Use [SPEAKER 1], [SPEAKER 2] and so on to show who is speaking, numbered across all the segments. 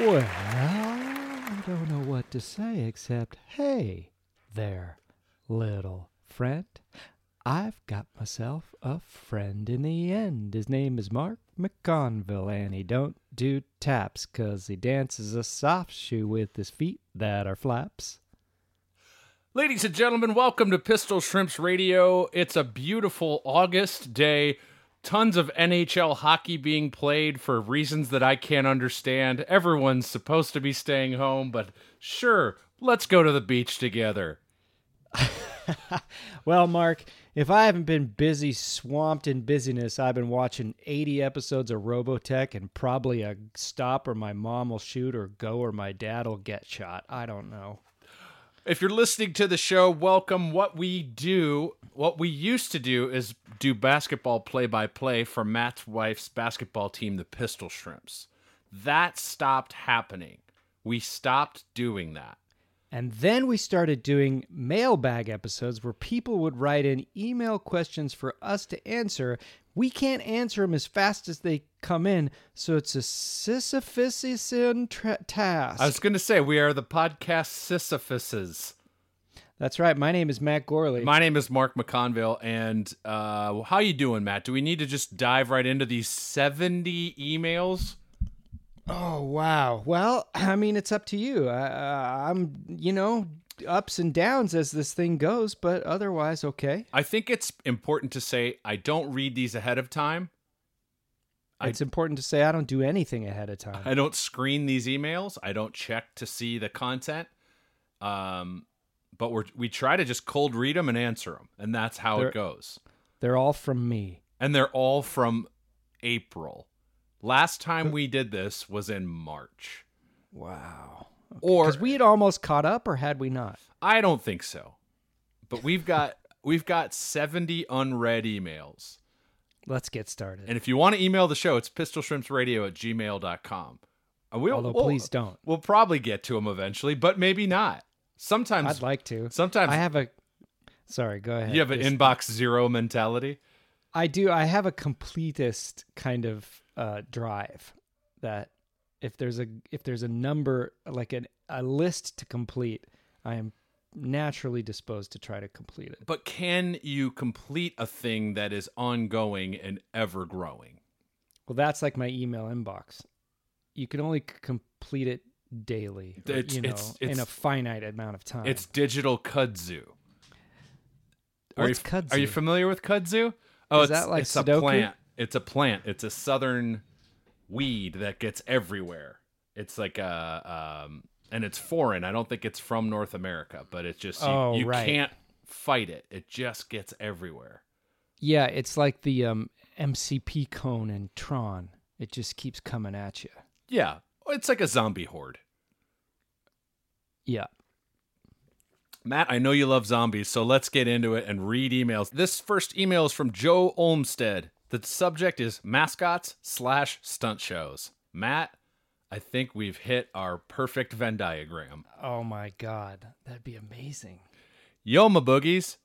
[SPEAKER 1] Well, I don't know what to say except, hey there, little friend. I've got myself a friend in the end. His name is Mark McConville, and he don't do taps 'cause he dances a soft shoe with his feet that are flaps.
[SPEAKER 2] Ladies and gentlemen, welcome to Pistol Shrimps Radio. It's a beautiful August day. Tons of NHL hockey being played for reasons that I can't understand. Everyone's supposed to be staying home, but sure, let's go to the beach together.
[SPEAKER 1] Well, Mark, if I haven't been busy, swamped in busyness, I've been watching 80 episodes of Robotech and probably a stop or my mom will shoot or go or my dad will get shot. I don't know.
[SPEAKER 2] If you're listening to the show, welcome. What we do, what we used to do is do basketball play by play for Matt's wife's basketball team, the Pistol Shrimps. That stopped happening. We stopped doing that.
[SPEAKER 1] And then we started doing mailbag episodes where people would write in email questions for us to answer. We can't answer them as fast as they come in, so it's a Sisyphus tra- task.
[SPEAKER 2] I was going to say, we are the podcast Sisyphuses.
[SPEAKER 1] That's right. My name is Matt Gourley.
[SPEAKER 2] My name is Mark McConville, and uh, how you doing, Matt? Do we need to just dive right into these 70 emails?
[SPEAKER 1] oh wow. Well, I mean, it's up to you. I, uh, I'm, you know, ups and downs as this thing goes, but otherwise okay.
[SPEAKER 2] I think it's important to say I don't read these ahead of time. I-
[SPEAKER 1] It's important to say I don't do anything ahead of time.
[SPEAKER 2] I don't screen these emails. I don't check to see the content. Um, but we we try to just cold read them and answer them, and that's how
[SPEAKER 1] They're-
[SPEAKER 2] it goes.
[SPEAKER 1] They're all from me.
[SPEAKER 2] And they're all from April. Last time we did this was in March.
[SPEAKER 1] Wow.
[SPEAKER 2] Or
[SPEAKER 1] Because we had almost caught up, or had we not?
[SPEAKER 2] I don't think so. But we've got we've got 70 unread emails.
[SPEAKER 1] Let's get started.
[SPEAKER 2] And if you want to email the show, it's pistolshrimpsradio at gmail.com. And we'll,
[SPEAKER 1] Although
[SPEAKER 2] we'll-
[SPEAKER 1] please don't.
[SPEAKER 2] We'll probably get to them eventually, but maybe not. Sometimes
[SPEAKER 1] I'd like to.
[SPEAKER 2] sometimes
[SPEAKER 1] I have a. Sorry, go ahead.
[SPEAKER 2] you have an inbox zero mentality.
[SPEAKER 1] I do. I have a completist kind of uh, drive that if there's a if there's a number like an, a list to complete, I am naturally disposed to try to complete it.
[SPEAKER 2] But can you complete a thing that is ongoing and ever growing?
[SPEAKER 1] Well, that's like my email inbox. You can only complete it daily, or,
[SPEAKER 2] It's-
[SPEAKER 1] you know,
[SPEAKER 2] it's-
[SPEAKER 1] in a finite amount of time.
[SPEAKER 2] It's digital kudzu. Are
[SPEAKER 1] What's
[SPEAKER 2] you, Are you familiar with kudzu? Oh,
[SPEAKER 1] Is
[SPEAKER 2] it's,
[SPEAKER 1] that like
[SPEAKER 2] it's a plant. It's a plant. It's a southern weed that gets everywhere. It's like a um, and it's foreign. I don't think it's from North America, but it's just you,
[SPEAKER 1] Oh,
[SPEAKER 2] you
[SPEAKER 1] right.
[SPEAKER 2] can't fight it. It just gets everywhere.
[SPEAKER 1] yeah, it's like the um, MCP cone in Tron. It just keeps coming at you.
[SPEAKER 2] Yeah, it's like a zombie horde.
[SPEAKER 1] Yeah.
[SPEAKER 2] Matt, I know you love zombies, so let's get into it and read emails. This first email is from Joe Olmstead. The subject is mascots slash stunt shows. Matt, I think we've hit our perfect Venn diagram.
[SPEAKER 1] Oh my god, that'd be amazing.
[SPEAKER 2] Yo, my boogies.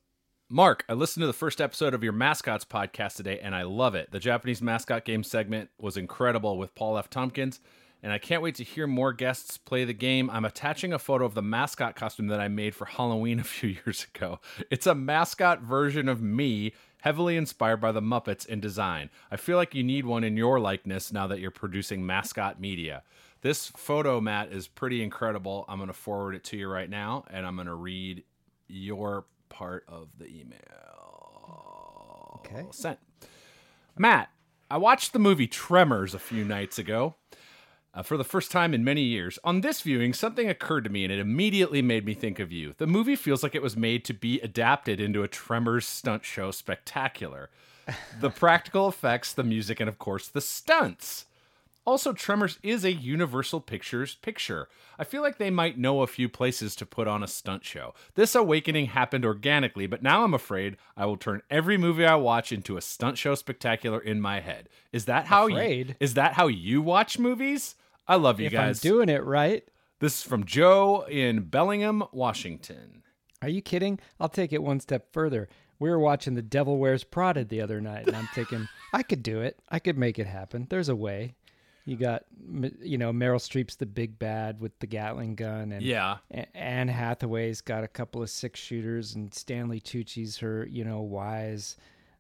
[SPEAKER 2] Mark, I listened to the first episode of your mascots podcast today and I love it. The Japanese mascot game segment was incredible with Paul F. Tompkins, and I can't wait to hear more guests play the game. I'm attaching a photo of the mascot costume that I made for Halloween a few years ago. It's a mascot version of me, heavily inspired by the Muppets in design. I feel like you need one in your likeness now that you're producing mascot media. This photo, Matt, is pretty incredible. I'm going to forward it to you right now, and I'm going to read your part of the email.
[SPEAKER 1] Okay.
[SPEAKER 2] Sent. Matt, I watched the movie Tremors a few nights ago. Uh, for the first time in many years, on this viewing, something occurred to me and it immediately made me think of you. The movie feels like it was made to be adapted into a Tremors stunt show spectacular. The practical effects, the music, and of course, the stunts. Also, Tremors is a Universal Pictures picture. I feel like they might know a few places to put on a stunt show. This awakening happened organically, but now I'm afraid I will turn every movie I watch into a stunt show spectacular in my head. Is that how you, is that how you watch movies? I love you
[SPEAKER 1] if
[SPEAKER 2] guys.
[SPEAKER 1] I'm doing it right.
[SPEAKER 2] this is from Joe in Bellingham, Washington.
[SPEAKER 1] Are you kidding? I'll take it one step further. We were watching The Devil Wears Prada the other night, and I'm thinking, I could do it. I could make it happen. There's a way. You got, you know, Meryl Streep's the big bad with the Gatling gun, and
[SPEAKER 2] Yeah.
[SPEAKER 1] Anne Hathaway's got a couple of six shooters, and Stanley Tucci's her, you know, wise,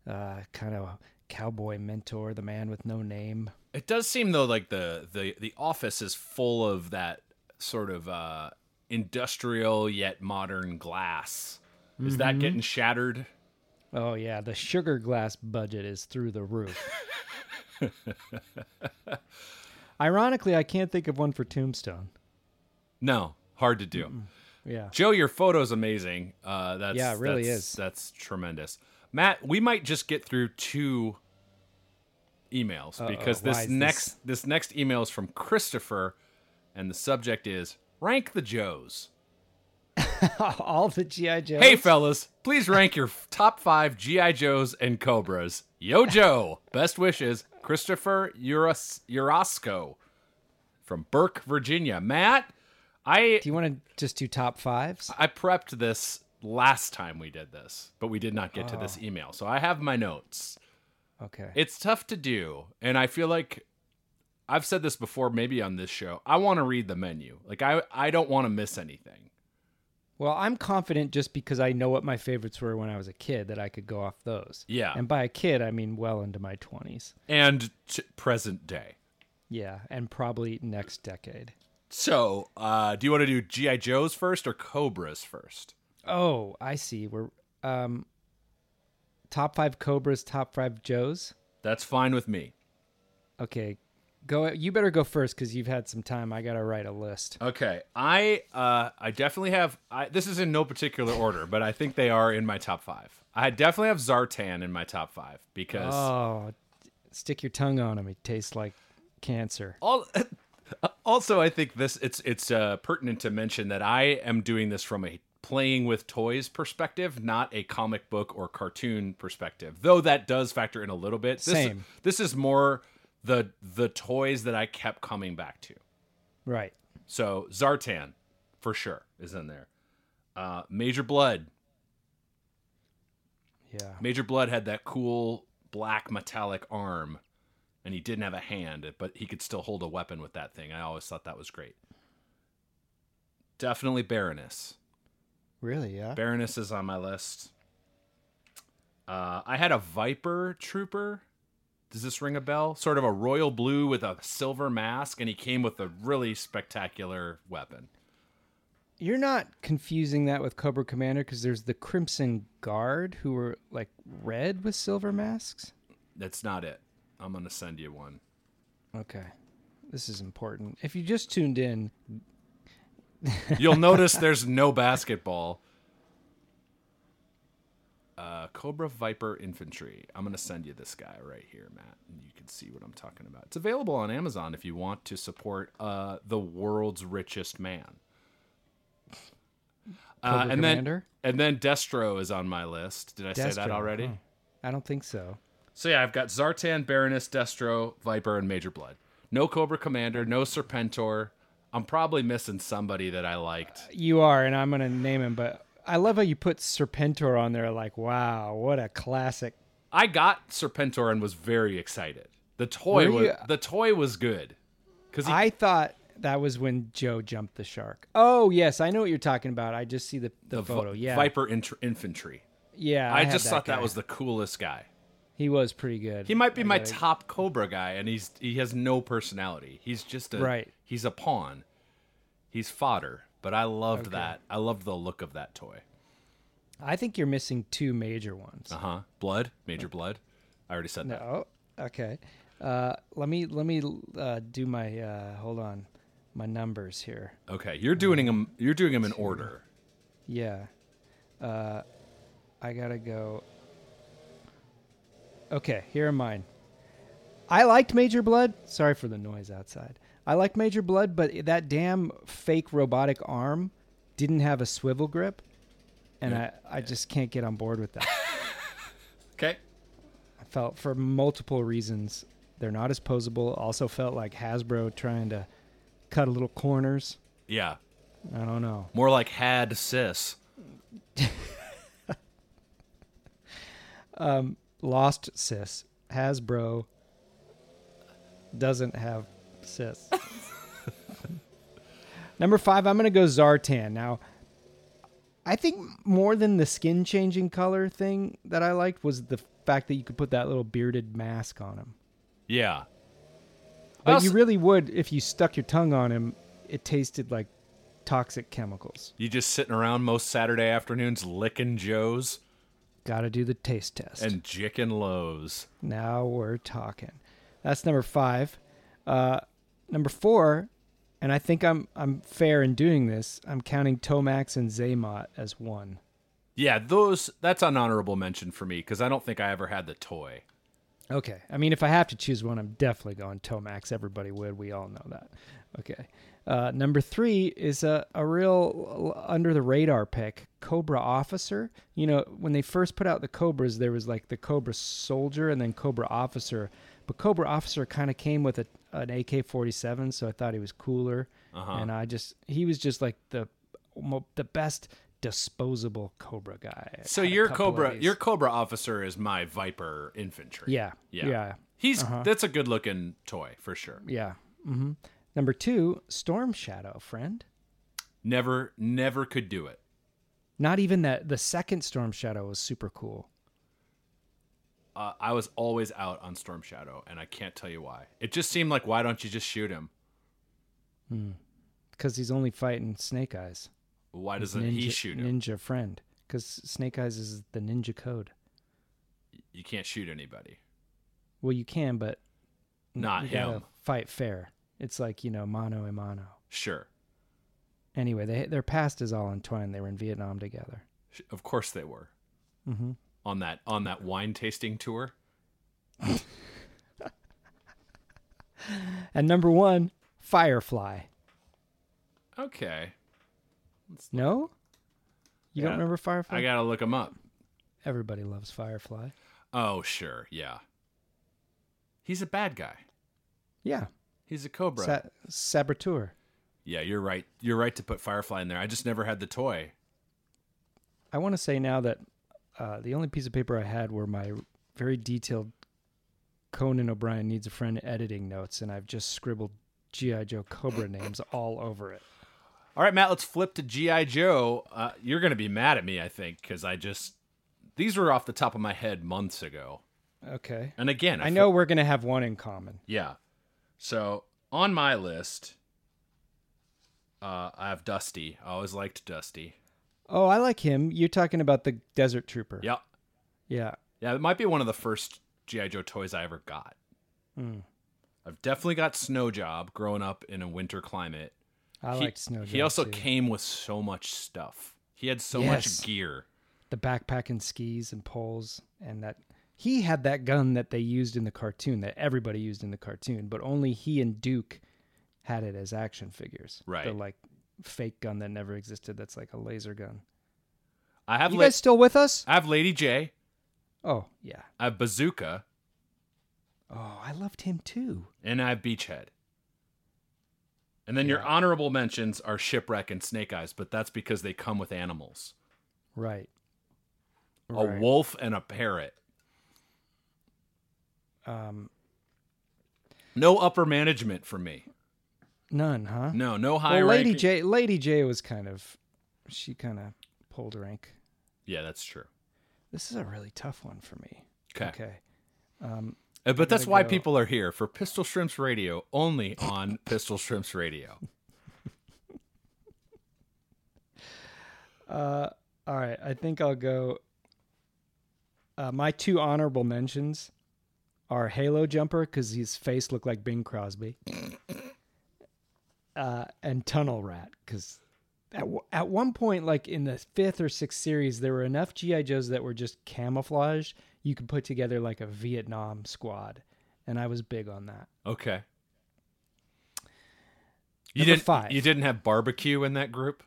[SPEAKER 1] uh, kind of cowboy mentor, the man with no name.
[SPEAKER 2] It does seem though like the the the office is full of that sort of uh industrial yet modern glass. Is
[SPEAKER 1] Mm-hmm.
[SPEAKER 2] that getting shattered?
[SPEAKER 1] Oh yeah, the sugar glass budget is through the roof. Ironically, I can't think of one for Tombstone.
[SPEAKER 2] No, hard to do.
[SPEAKER 1] Yeah.
[SPEAKER 2] Joe, your photo's amazing. Uh, that's
[SPEAKER 1] Yeah, it really
[SPEAKER 2] that's-
[SPEAKER 1] is.
[SPEAKER 2] That's tremendous. Matt, we might just get through two emails because this next this next email is from Christopher, and the subject is rank the Joes.
[SPEAKER 1] All the GI Joes.
[SPEAKER 2] Hey, fellas, please rank your top five G.I. Joes and Cobras. Yo, Joe. Best wishes, Christopher Uras- Urasco from Burke, Virginia. Matt, I
[SPEAKER 1] Do you want to just do top fives?
[SPEAKER 2] I prepped this last time we did this, but we did not get to
[SPEAKER 1] Oh.
[SPEAKER 2] this email. So I have my notes.
[SPEAKER 1] Okay.
[SPEAKER 2] It's tough to do, and I feel like I've said this before maybe on this show. I want to read the menu. Like I I don't want to miss anything.
[SPEAKER 1] Well, I'm confident just because I know what my favorites were when I was a kid that I could go off those.
[SPEAKER 2] Yeah.
[SPEAKER 1] And by a kid, I mean well into my 20s.
[SPEAKER 2] And t- present day.
[SPEAKER 1] Yeah, and probably next decade.
[SPEAKER 2] So, uh, do you want to do GI Joes first or Cobras first?
[SPEAKER 1] Oh, I see. We're um top 5 Cobras, top 5 Joes.
[SPEAKER 2] That's fine with me.
[SPEAKER 1] Okay. Go you better go first cuz you've had some time. I got to write a list.
[SPEAKER 2] Okay, I uh, I definitely have. I, this is in no particular order, but I think they are in my top five. I definitely have Zartan in my top five because
[SPEAKER 1] Oh, stick your tongue on him. He tastes like cancer.
[SPEAKER 2] all. Also, I think this it's it's uh, pertinent to mention that I am doing this from a playing with toys perspective, not a comic book or cartoon perspective. Though that does factor in a little bit. This
[SPEAKER 1] Same.
[SPEAKER 2] Is, this is more the the toys that I kept coming back to.
[SPEAKER 1] Right.
[SPEAKER 2] So Zartan, for sure, is in there. Uh, Major Blood.
[SPEAKER 1] Yeah.
[SPEAKER 2] Major Blood had that cool black metallic arm, and he didn't have a hand, but he could still hold a weapon with that thing. I always thought that was great. Definitely Baroness.
[SPEAKER 1] Really, yeah.
[SPEAKER 2] Baroness is on my list. Uh, I had a Viper Trooper. Does this ring a bell? Sort of a royal blue with a silver mask, and he came with a really spectacular weapon.
[SPEAKER 1] You're not confusing that with Cobra Commander because there's the Crimson Guard who were like red with silver masks.
[SPEAKER 2] That's not it. I'm gonna send you one.
[SPEAKER 1] Okay. This is important. If you just tuned in,
[SPEAKER 2] You'll notice there's no basketball. Uh, Cobra Viper Infantry. I'm gonna send you this guy right here, Matt, and you can see what I'm talking about. It's available on Amazon if you want to support uh, the world's richest man. Uh, and then
[SPEAKER 1] Commander?
[SPEAKER 2] and then Destro is on my list. Did I say that already?
[SPEAKER 1] huh. I don't think so.
[SPEAKER 2] So yeah, I've got Zartan, Baroness, Destro, Viper, and Major Blood. No Cobra Commander, no Serpentor. I'm probably missing somebody that I liked.
[SPEAKER 1] You are, and I'm going to name him, but I love how you put Serpentor on there. Like, wow, what a classic.
[SPEAKER 2] I got Serpentor and was very excited. The toy was the toy was good because
[SPEAKER 1] I thought that was when Joe jumped the shark. Oh, yes, I know what you're talking about. I just see the, the, photo. Yeah.
[SPEAKER 2] Viper int- Infantry.
[SPEAKER 1] Yeah.
[SPEAKER 2] I,
[SPEAKER 1] had
[SPEAKER 2] just thought
[SPEAKER 1] guy.
[SPEAKER 2] that was the coolest guy.
[SPEAKER 1] He was pretty good.
[SPEAKER 2] He might be
[SPEAKER 1] I
[SPEAKER 2] my
[SPEAKER 1] gotta-
[SPEAKER 2] top Cobra guy, and he's he has no personality. He's just a
[SPEAKER 1] Right.
[SPEAKER 2] He's a pawn. He's fodder. But I loved that. I loved the look of that toy.
[SPEAKER 1] I think you're missing two major ones.
[SPEAKER 2] Uh huh. Blood, Major Blood. I already said that.
[SPEAKER 1] No. Okay. Uh, let me let me uh, do my uh, hold on my numbers here.
[SPEAKER 2] Okay, you're doing them. You're doing them in order.
[SPEAKER 1] Yeah. Uh, I gotta go. Okay, here are mine. I liked Major Blood. Sorry for the noise outside. I liked Major Blood, but that damn fake robotic arm didn't have a swivel grip, and I, I just can't get on board with that.
[SPEAKER 2] Okay.
[SPEAKER 1] I felt for multiple reasons they're not as posable. Also felt like Hasbro trying to cut a little corners.
[SPEAKER 2] Yeah.
[SPEAKER 1] I don't know.
[SPEAKER 2] More like had sis.
[SPEAKER 1] Um, lost sis. Hasbro doesn't have sis. Number five, I'm going to go Zartan. Now, I think more than the skin changing color thing that I liked was the fact that you could put that little bearded mask on him.
[SPEAKER 2] Yeah.
[SPEAKER 1] But
[SPEAKER 2] Also-
[SPEAKER 1] you really would, if you stuck your tongue on him, it tasted like toxic chemicals.
[SPEAKER 2] You just sitting around most Saturday afternoons licking Joes
[SPEAKER 1] Got to do the taste test.
[SPEAKER 2] and jicking lows.
[SPEAKER 1] Now we're talking. That's number five. Uh, number four, and I think I'm I'm fair in doing this. I'm counting Tomax and Xamot as one.
[SPEAKER 2] Yeah, those that's an honorable mention for me because I don't think I ever had the toy.
[SPEAKER 1] Okay. I mean, if I have to choose one, I'm definitely going Tomax. Everybody would. We all know that. Okay. Uh, number three is a, a real under the radar pick, Cobra Officer. You know, when they first put out the Cobras, there was like the Cobra Soldier and then Cobra Officer. But Cobra Officer kind of came with a, an AK 47, so I thought he was cooler. And I just, he was just like the the best disposable Cobra guy.
[SPEAKER 2] So your Cobra, your Cobra officer is my Viper infantry.
[SPEAKER 1] Yeah.
[SPEAKER 2] yeah,
[SPEAKER 1] Yeah.
[SPEAKER 2] He's that's a good looking toy for sure.
[SPEAKER 1] Yeah. hmm Number two, Storm Shadow, friend.
[SPEAKER 2] Never, never could do it.
[SPEAKER 1] Not even that. The second Storm Shadow was super cool.
[SPEAKER 2] Uh, I was always out on Storm Shadow, and I can't tell you why. It just seemed like why don't you just shoot him?
[SPEAKER 1] Because he's only fighting Snake Eyes.
[SPEAKER 2] Why doesn't he
[SPEAKER 1] ninja-
[SPEAKER 2] shoot him?
[SPEAKER 1] Ninja friend. Because Snake Eyes is the ninja code.
[SPEAKER 2] You can't shoot anybody.
[SPEAKER 1] Well, you can, but
[SPEAKER 2] Not him.
[SPEAKER 1] fight fair. It's like you know, mano a mano.
[SPEAKER 2] Sure,
[SPEAKER 1] Anyway, they, their past is all entwined. They were in Vietnam together.
[SPEAKER 2] Of course they were
[SPEAKER 1] Mm-hmm.
[SPEAKER 2] On that on that wine tasting tour.
[SPEAKER 1] And number one, Firefly.
[SPEAKER 2] Okay,
[SPEAKER 1] No, you
[SPEAKER 2] Yeah.
[SPEAKER 1] don't remember Firefly?
[SPEAKER 2] I gotta look him up.
[SPEAKER 1] Everybody loves Firefly.
[SPEAKER 2] Oh, sure, yeah. He's a bad guy.
[SPEAKER 1] Yeah,
[SPEAKER 2] He's a Cobra.
[SPEAKER 1] Sa- Saboteur.
[SPEAKER 2] yeah, you're right. You're right to put Firefly in there. I just never had the toy.
[SPEAKER 1] I want to say now that uh, the only piece of paper I had were my very detailed Conan O'Brien needs a friend editing notes, and I've just scribbled GI Joe Cobra names all over it.
[SPEAKER 2] All right, Matt, let's flip to GI Joe. Uh, you're gonna be mad at me, I think, because I just these were off the top of my head months ago.
[SPEAKER 1] Okay.
[SPEAKER 2] And again,
[SPEAKER 1] I
[SPEAKER 2] feel-
[SPEAKER 1] know we're gonna have one in common.
[SPEAKER 2] Yeah. So on my list, uh, I have Dusty. I always liked Dusty.
[SPEAKER 1] Oh, I like him. You're talking about the Desert Trooper.
[SPEAKER 2] Yep.
[SPEAKER 1] Yeah.
[SPEAKER 2] Yeah, it might be one of the first GI Joe toys I ever got.
[SPEAKER 1] Hmm.
[SPEAKER 2] I've definitely got Snow Job growing up in a winter climate.
[SPEAKER 1] I
[SPEAKER 2] he,
[SPEAKER 1] liked Snow
[SPEAKER 2] He also
[SPEAKER 1] too.
[SPEAKER 2] came with so much stuff. He had so
[SPEAKER 1] Yes.
[SPEAKER 2] much gear.
[SPEAKER 1] the backpack and skis and poles and that he had that gun that they used in the cartoon that everybody used in the cartoon but only he and duke had it as action figures
[SPEAKER 2] Right.
[SPEAKER 1] like fake gun that never existed that's like a laser gun
[SPEAKER 2] I have
[SPEAKER 1] you
[SPEAKER 2] La-
[SPEAKER 1] guys still with us
[SPEAKER 2] I have Lady Jaye.
[SPEAKER 1] oh yeah
[SPEAKER 2] I have Bazooka,
[SPEAKER 1] oh i loved him too
[SPEAKER 2] and I have Beachhead. And then your honorable mentions are Shipwreck and Snake Eyes, but that's because they come with animals.
[SPEAKER 1] right
[SPEAKER 2] A
[SPEAKER 1] Right.
[SPEAKER 2] wolf and a parrot.
[SPEAKER 1] um
[SPEAKER 2] No upper management for me.
[SPEAKER 1] None huh
[SPEAKER 2] No, no high
[SPEAKER 1] well, lady
[SPEAKER 2] ranking-
[SPEAKER 1] j lady jaye was kind of she kind of pulled rank
[SPEAKER 2] Yeah, that's true.
[SPEAKER 1] this is a really tough one for me
[SPEAKER 2] Okay.
[SPEAKER 1] okay um
[SPEAKER 2] Uh, But that's why
[SPEAKER 1] go.
[SPEAKER 2] people are here for Pistol Shrimps Radio, only on Pistol Shrimps Radio.
[SPEAKER 1] Uh, all right. I think I'll go. Uh, my two honorable mentions are Halo Jumper because his face looked like Bing Crosby, uh, and Tunnel Rat because at, w- at one point, like in the fifth or sixth series, there were enough GI Joes that were just camouflage. You could put together like a Vietnam squad, and I was big on that.
[SPEAKER 2] Okay. You
[SPEAKER 1] Number
[SPEAKER 2] didn't.
[SPEAKER 1] five.
[SPEAKER 2] You didn't have barbecue in that group.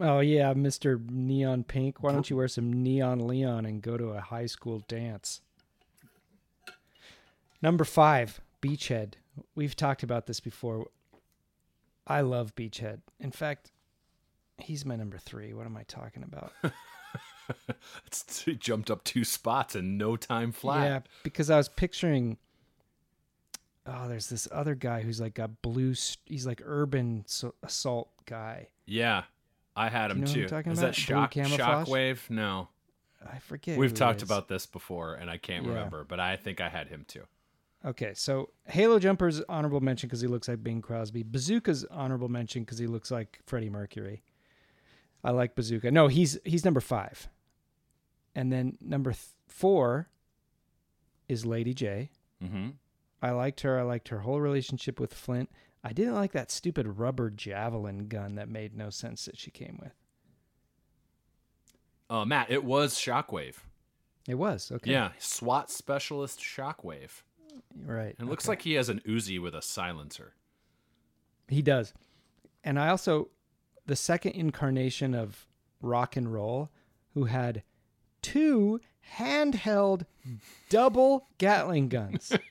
[SPEAKER 1] Oh yeah, Mister Neon Pink. Why don't you wear some neon Leon and go to a high school dance? Number five, Beachhead. We've talked about this before. I love Beachhead. In fact, he's my number three. What am I talking about?
[SPEAKER 2] It's, he jumped up two spots in no time flat.
[SPEAKER 1] Yeah, because I was picturing. Oh, there's this other guy who's like a blue. He's like urban so- assault guy.
[SPEAKER 2] Yeah, I had him
[SPEAKER 1] you know
[SPEAKER 2] too. Is
[SPEAKER 1] about?
[SPEAKER 2] that shock shockwave? No,
[SPEAKER 1] I forget.
[SPEAKER 2] we've talked about this before, and I can't
[SPEAKER 1] Yeah.
[SPEAKER 2] remember, but I think I had him too.
[SPEAKER 1] Okay, so Halo Jumper's honorable mention because he looks like Bing Crosby. Bazooka's honorable mention because he looks like Freddie Mercury. I like Bazooka. No, he's he's number five, and then number th- four is Lady Jaye.
[SPEAKER 2] Mm-hmm.
[SPEAKER 1] I liked her. I liked her whole relationship with Flint. I didn't like that stupid rubber javelin gun that made no sense that she came with.
[SPEAKER 2] Uh, Matt, it was Shockwave.
[SPEAKER 1] It was okay.
[SPEAKER 2] Yeah, SWAT specialist Shockwave.
[SPEAKER 1] Right.
[SPEAKER 2] It looks
[SPEAKER 1] okay.
[SPEAKER 2] like he has an Uzi with a silencer.
[SPEAKER 1] He does. And I also, the second incarnation of rock and roll, who had two handheld double Gatling guns.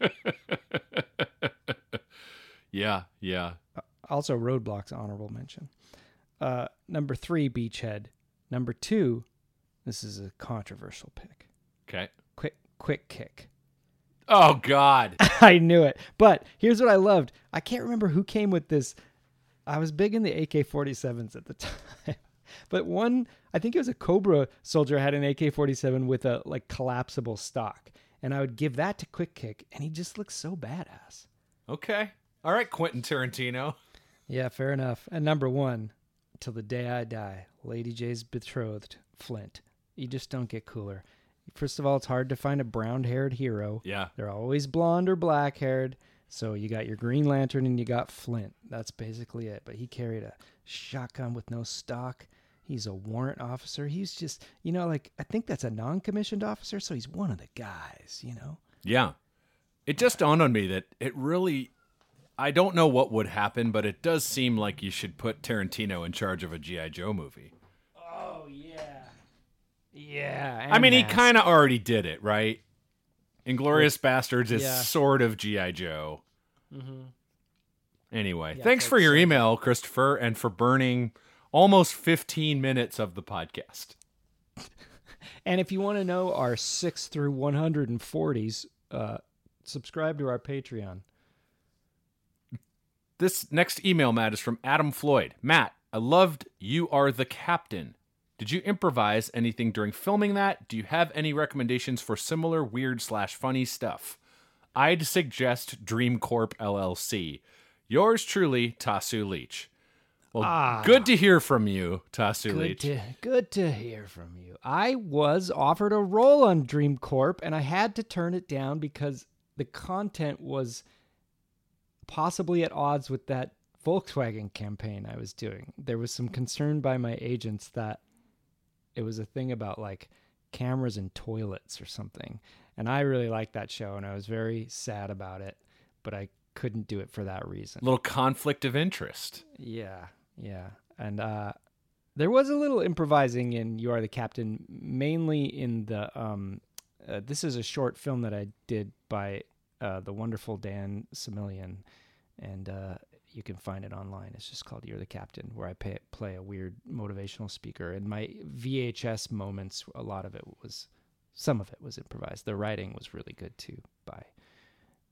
[SPEAKER 2] Yeah, yeah.
[SPEAKER 1] also, Roadblock's honorable mention. Uh, number three, Beachhead. Number two, this is a controversial pick.
[SPEAKER 2] Okay.
[SPEAKER 1] Quick, quick kick.
[SPEAKER 2] Oh God.
[SPEAKER 1] I knew it. But here's what I loved. I can't remember who came with this. I was big in the AK 47s at the time. But one, I think it was a Cobra soldier had an AK 47 with a like collapsible stock. And I would give that to Quick Kick, and he just looks so badass.
[SPEAKER 2] Okay. All right, Quentin Tarantino.
[SPEAKER 1] Yeah, fair enough. And number one, till the day I die, Lady Jaye's betrothed, Flint. You just don't get cooler. First of all, it's hard to find a brown haired hero.
[SPEAKER 2] Yeah.
[SPEAKER 1] They're always blonde or black haired. So you got your Green Lantern and you got Flint. That's basically it. But he carried a shotgun with no stock. He's a warrant officer. He's just, you know, like, I think that's a non commissioned officer. So he's one of the guys, you know?
[SPEAKER 2] Yeah. It just dawned on me that it really I don't know what would happen, but it does seem like you should put Tarantino in charge of a G.I. Joe movie.
[SPEAKER 1] Oh, yeah. Yeah.
[SPEAKER 2] I mean, he kind of already did it, right? Inglourious Basterds is
[SPEAKER 1] yeah.
[SPEAKER 2] sort of G.I. Joe. Anyway,
[SPEAKER 1] Yeah,
[SPEAKER 2] thanks for your
[SPEAKER 1] so-
[SPEAKER 2] email, Christopher, and for burning almost 15 minutes of the podcast.
[SPEAKER 1] And if you want to know our 6 through 140s, uh, subscribe to our Patreon.
[SPEAKER 2] This next email, Matt, is from Adam Floyd. Matt, I loved You Are the Captain. Did you improvise anything during filming that? Do you have any recommendations for similar weird slash funny stuff? I'd suggest Dream Corp LLC. Yours truly, Tasu Leach. Well, good to hear from you, Tasu
[SPEAKER 1] Ah. Good
[SPEAKER 2] Leach.
[SPEAKER 1] to, good to hear from you. I was offered a role on Dream Corp and I had to turn it down because the content was possibly at odds with that Volkswagen campaign I was doing. There was some concern by my agents that it was a thing about like cameras and toilets or something. And I really liked that show and I was very sad about it, but I couldn't do it for that reason.
[SPEAKER 2] little conflict of interest.
[SPEAKER 1] Yeah, yeah. And uh there was a little improvising in You Are the Captain, mainly in the um uh, this is a short film that I did by uh the wonderful Dan Similian and uh you can find it online. It's just called You're the Captain, where I pay, play a weird motivational speaker. And my VHS moments, a lot of it was, some of it was improvised. The writing was really good too by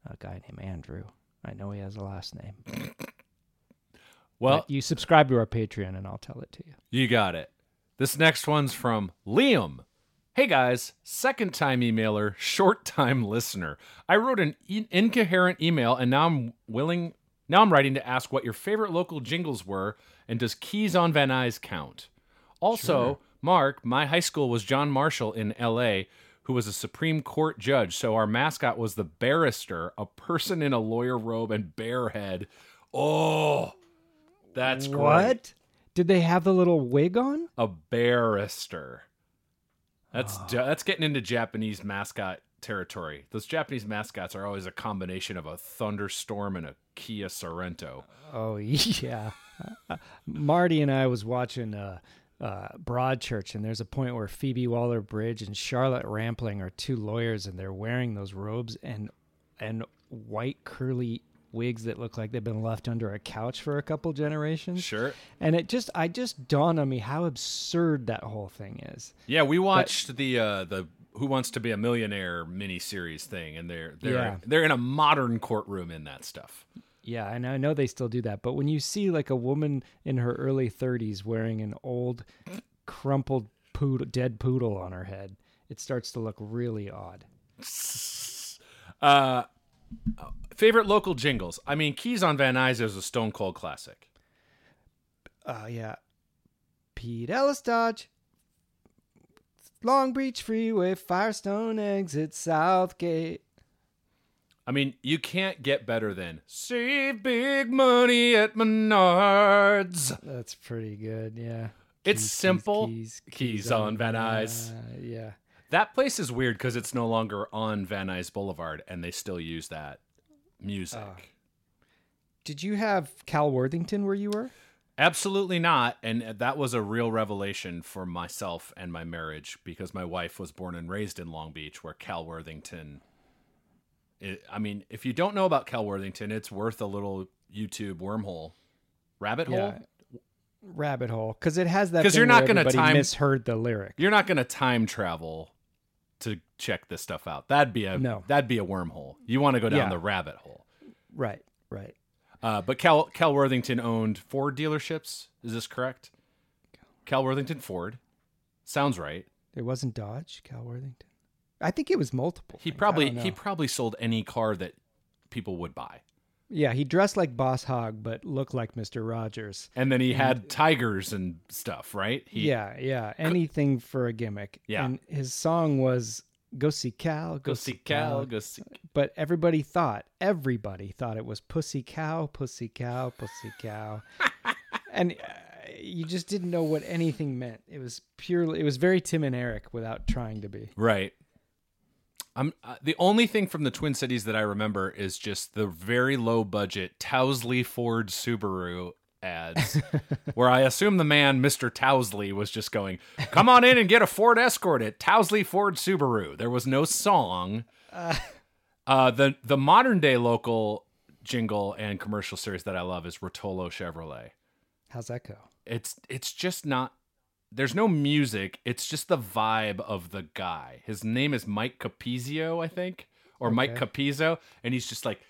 [SPEAKER 1] a guy named Andrew. I know he has a last name.
[SPEAKER 2] Well,
[SPEAKER 1] But you subscribe to our Patreon and I'll tell it to you.
[SPEAKER 2] You got it. This next one's from Liam. Hey guys, second time emailer, short time listener. I wrote an in- incoherent email and now I'm willing now I'm writing to ask what your favorite local jingles were and does Keys on Van Nuys count? Also, Mark, my high school was John Marshall in LA, who was a Supreme Court judge. So our mascot was the barrister, a person in a lawyer robe and bare head. Oh, that's great.
[SPEAKER 1] What? Did they have the little wig on?
[SPEAKER 2] A barrister. That's
[SPEAKER 1] ah.
[SPEAKER 2] ja- that's getting into Japanese mascot territory. Those Japanese mascots are always a combination of a thunderstorm and a Kia Sorrento.
[SPEAKER 1] Oh yeah. Marty and I was watching uh, uh, Broadchurch, and there's a point where Phoebe Waller-Bridge and Charlotte Rampling are two lawyers, and they're wearing those robes and and white curly wigs that look like they've been left under a couch for a couple generations.
[SPEAKER 2] Sure.
[SPEAKER 1] And it just, I just dawned on me how absurd that whole thing is.
[SPEAKER 2] Yeah, we watched the uh, the Who Wants to Be a Millionaire miniseries thing, and they're they're
[SPEAKER 1] Yeah.
[SPEAKER 2] they're in a modern courtroom in that stuff.
[SPEAKER 1] Yeah, and I know they still do that, but when you see like a woman in her early 30s wearing an old, crumpled poodle, dead poodle on her head, it starts to look really odd.
[SPEAKER 2] Uh, favorite local jingles. I mean, Keys on Van Nuys is a Stone Cold classic.
[SPEAKER 1] Oh yeah, Pete Ellis Dodge, Long Beach Freeway, Firestone exit Southgate.
[SPEAKER 2] I mean, you can't get better than save big money at Menards.
[SPEAKER 1] That's pretty good. Yeah,
[SPEAKER 2] It's
[SPEAKER 1] Keys, keys,
[SPEAKER 2] simple.
[SPEAKER 1] Keys,
[SPEAKER 2] Keys on Van Nuys.
[SPEAKER 1] Uh, yeah.
[SPEAKER 2] That place is weird because it's no longer on Van Nuys Boulevard, and they still use that music.
[SPEAKER 1] Ah. Did you have Cal Worthington where you were?
[SPEAKER 2] Absolutely not. And uh, that was a real revelation for myself and my marriage because my wife was born and raised in Long Beach, where Cal Worthington. i I mean, if you don't know about Cal Worthington, it's worth a little YouTube wormhole, rabbit hole.
[SPEAKER 1] Yeah. Rabbit hole, because it has that because
[SPEAKER 2] you're not gonna time-
[SPEAKER 1] misheard the lyric.
[SPEAKER 2] You're not going to time travel to check this stuff out. That'd be a
[SPEAKER 1] No.
[SPEAKER 2] that'd be a wormhole. You want to go down
[SPEAKER 1] Yeah.
[SPEAKER 2] the rabbit hole.
[SPEAKER 1] Right, right.
[SPEAKER 2] Uh, but Cal Cal Worthington owned Ford dealerships. Is this correct? Cal Worthington Ford. Sounds right.
[SPEAKER 1] It wasn't Dodge, Cal Worthington. I think it was multiple.
[SPEAKER 2] He
[SPEAKER 1] things.
[SPEAKER 2] Probably he probably sold any car that people would buy.
[SPEAKER 1] yeah, he dressed like Boss Hogg, but looked like Mister Rogers.
[SPEAKER 2] And then he had tigers and stuff, right? He,
[SPEAKER 1] yeah, yeah. Anything for a gimmick.
[SPEAKER 2] Yeah.
[SPEAKER 1] And his song was "Go See Cal,
[SPEAKER 2] Go see Cal. Go see.
[SPEAKER 1] But everybody thought, everybody thought it was Pussy Cow, Pussy Cow, Pussy Cow, and uh, you just didn't know what anything meant. It was purely, it was very Tim and Eric without trying to be.
[SPEAKER 2] Right. I'm uh, the only thing from the Twin Cities that I remember is just the very low budget Tousley Ford Subaru ads, where I assume the man, Mr. Tousley, was just going, "Come on in and get a Ford Escort at Tousley Ford Subaru." There was no song. Uh, the the modern day local jingle and commercial series that I love is Rotolo Chevrolet.
[SPEAKER 1] How's that go?
[SPEAKER 2] It's it's just not there's no music. It's just the vibe of the guy. His name is Mike Capizio, I think, or Mike Capizzo, and he's just like,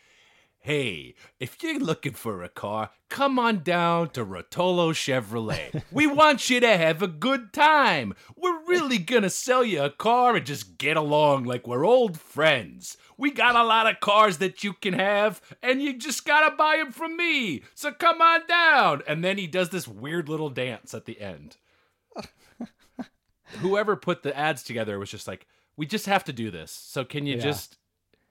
[SPEAKER 2] "Hey, if you're looking for a car, come on down to Rotolo Chevrolet. we want you to have a good time. We're really gonna sell you a car and just get along like we're old friends. We got a lot of cars that you can have, and you just gotta buy them from me. So come on down." And then he does this weird little dance at the end whoever put the ads together was just like, we just have to do this. So can you
[SPEAKER 1] Yeah.
[SPEAKER 2] just,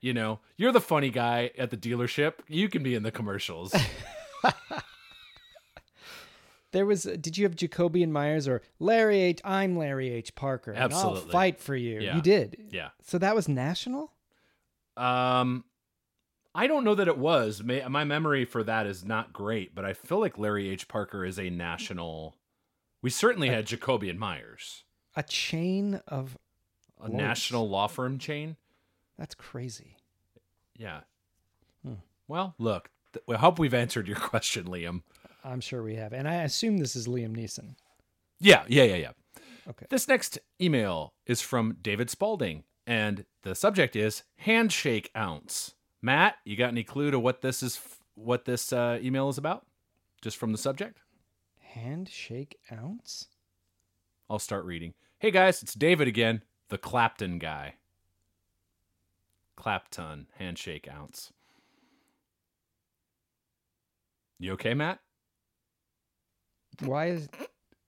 [SPEAKER 2] you know, you're the funny guy at the dealership. You can be in the commercials.
[SPEAKER 1] There was, did you have Jacoby and Myers or Larry H? I'm Larry H. Parker. and I'll fight for you.
[SPEAKER 2] Yeah.
[SPEAKER 1] You did.
[SPEAKER 2] yeah.
[SPEAKER 1] So that was national?
[SPEAKER 2] Um, I don't know that it was. May, my memory for that is not great, but I feel like Larry H. Parker is a national. We certainly had Jacoby and Myers,
[SPEAKER 1] A chain of,
[SPEAKER 2] a
[SPEAKER 1] Whoa.
[SPEAKER 2] national law firm chain.
[SPEAKER 1] That's crazy.
[SPEAKER 2] Yeah.
[SPEAKER 1] Hmm.
[SPEAKER 2] Well, look. Th- I hope we've answered your question, Liam.
[SPEAKER 1] I'm sure we have. And I assume this is Liam Neeson.
[SPEAKER 2] Yeah, yeah, yeah, yeah.
[SPEAKER 1] Okay.
[SPEAKER 2] This next email is from David Spalding, and the subject is handshake ounce. Matt, you got any clue to what this is? What this uh, email is about? Just from the subject,
[SPEAKER 1] Handshake ounce?
[SPEAKER 2] I'll start reading. Hey guys, it's David again, the Clapton guy. Clapton handshake ounce. You okay, Matt?
[SPEAKER 1] Why is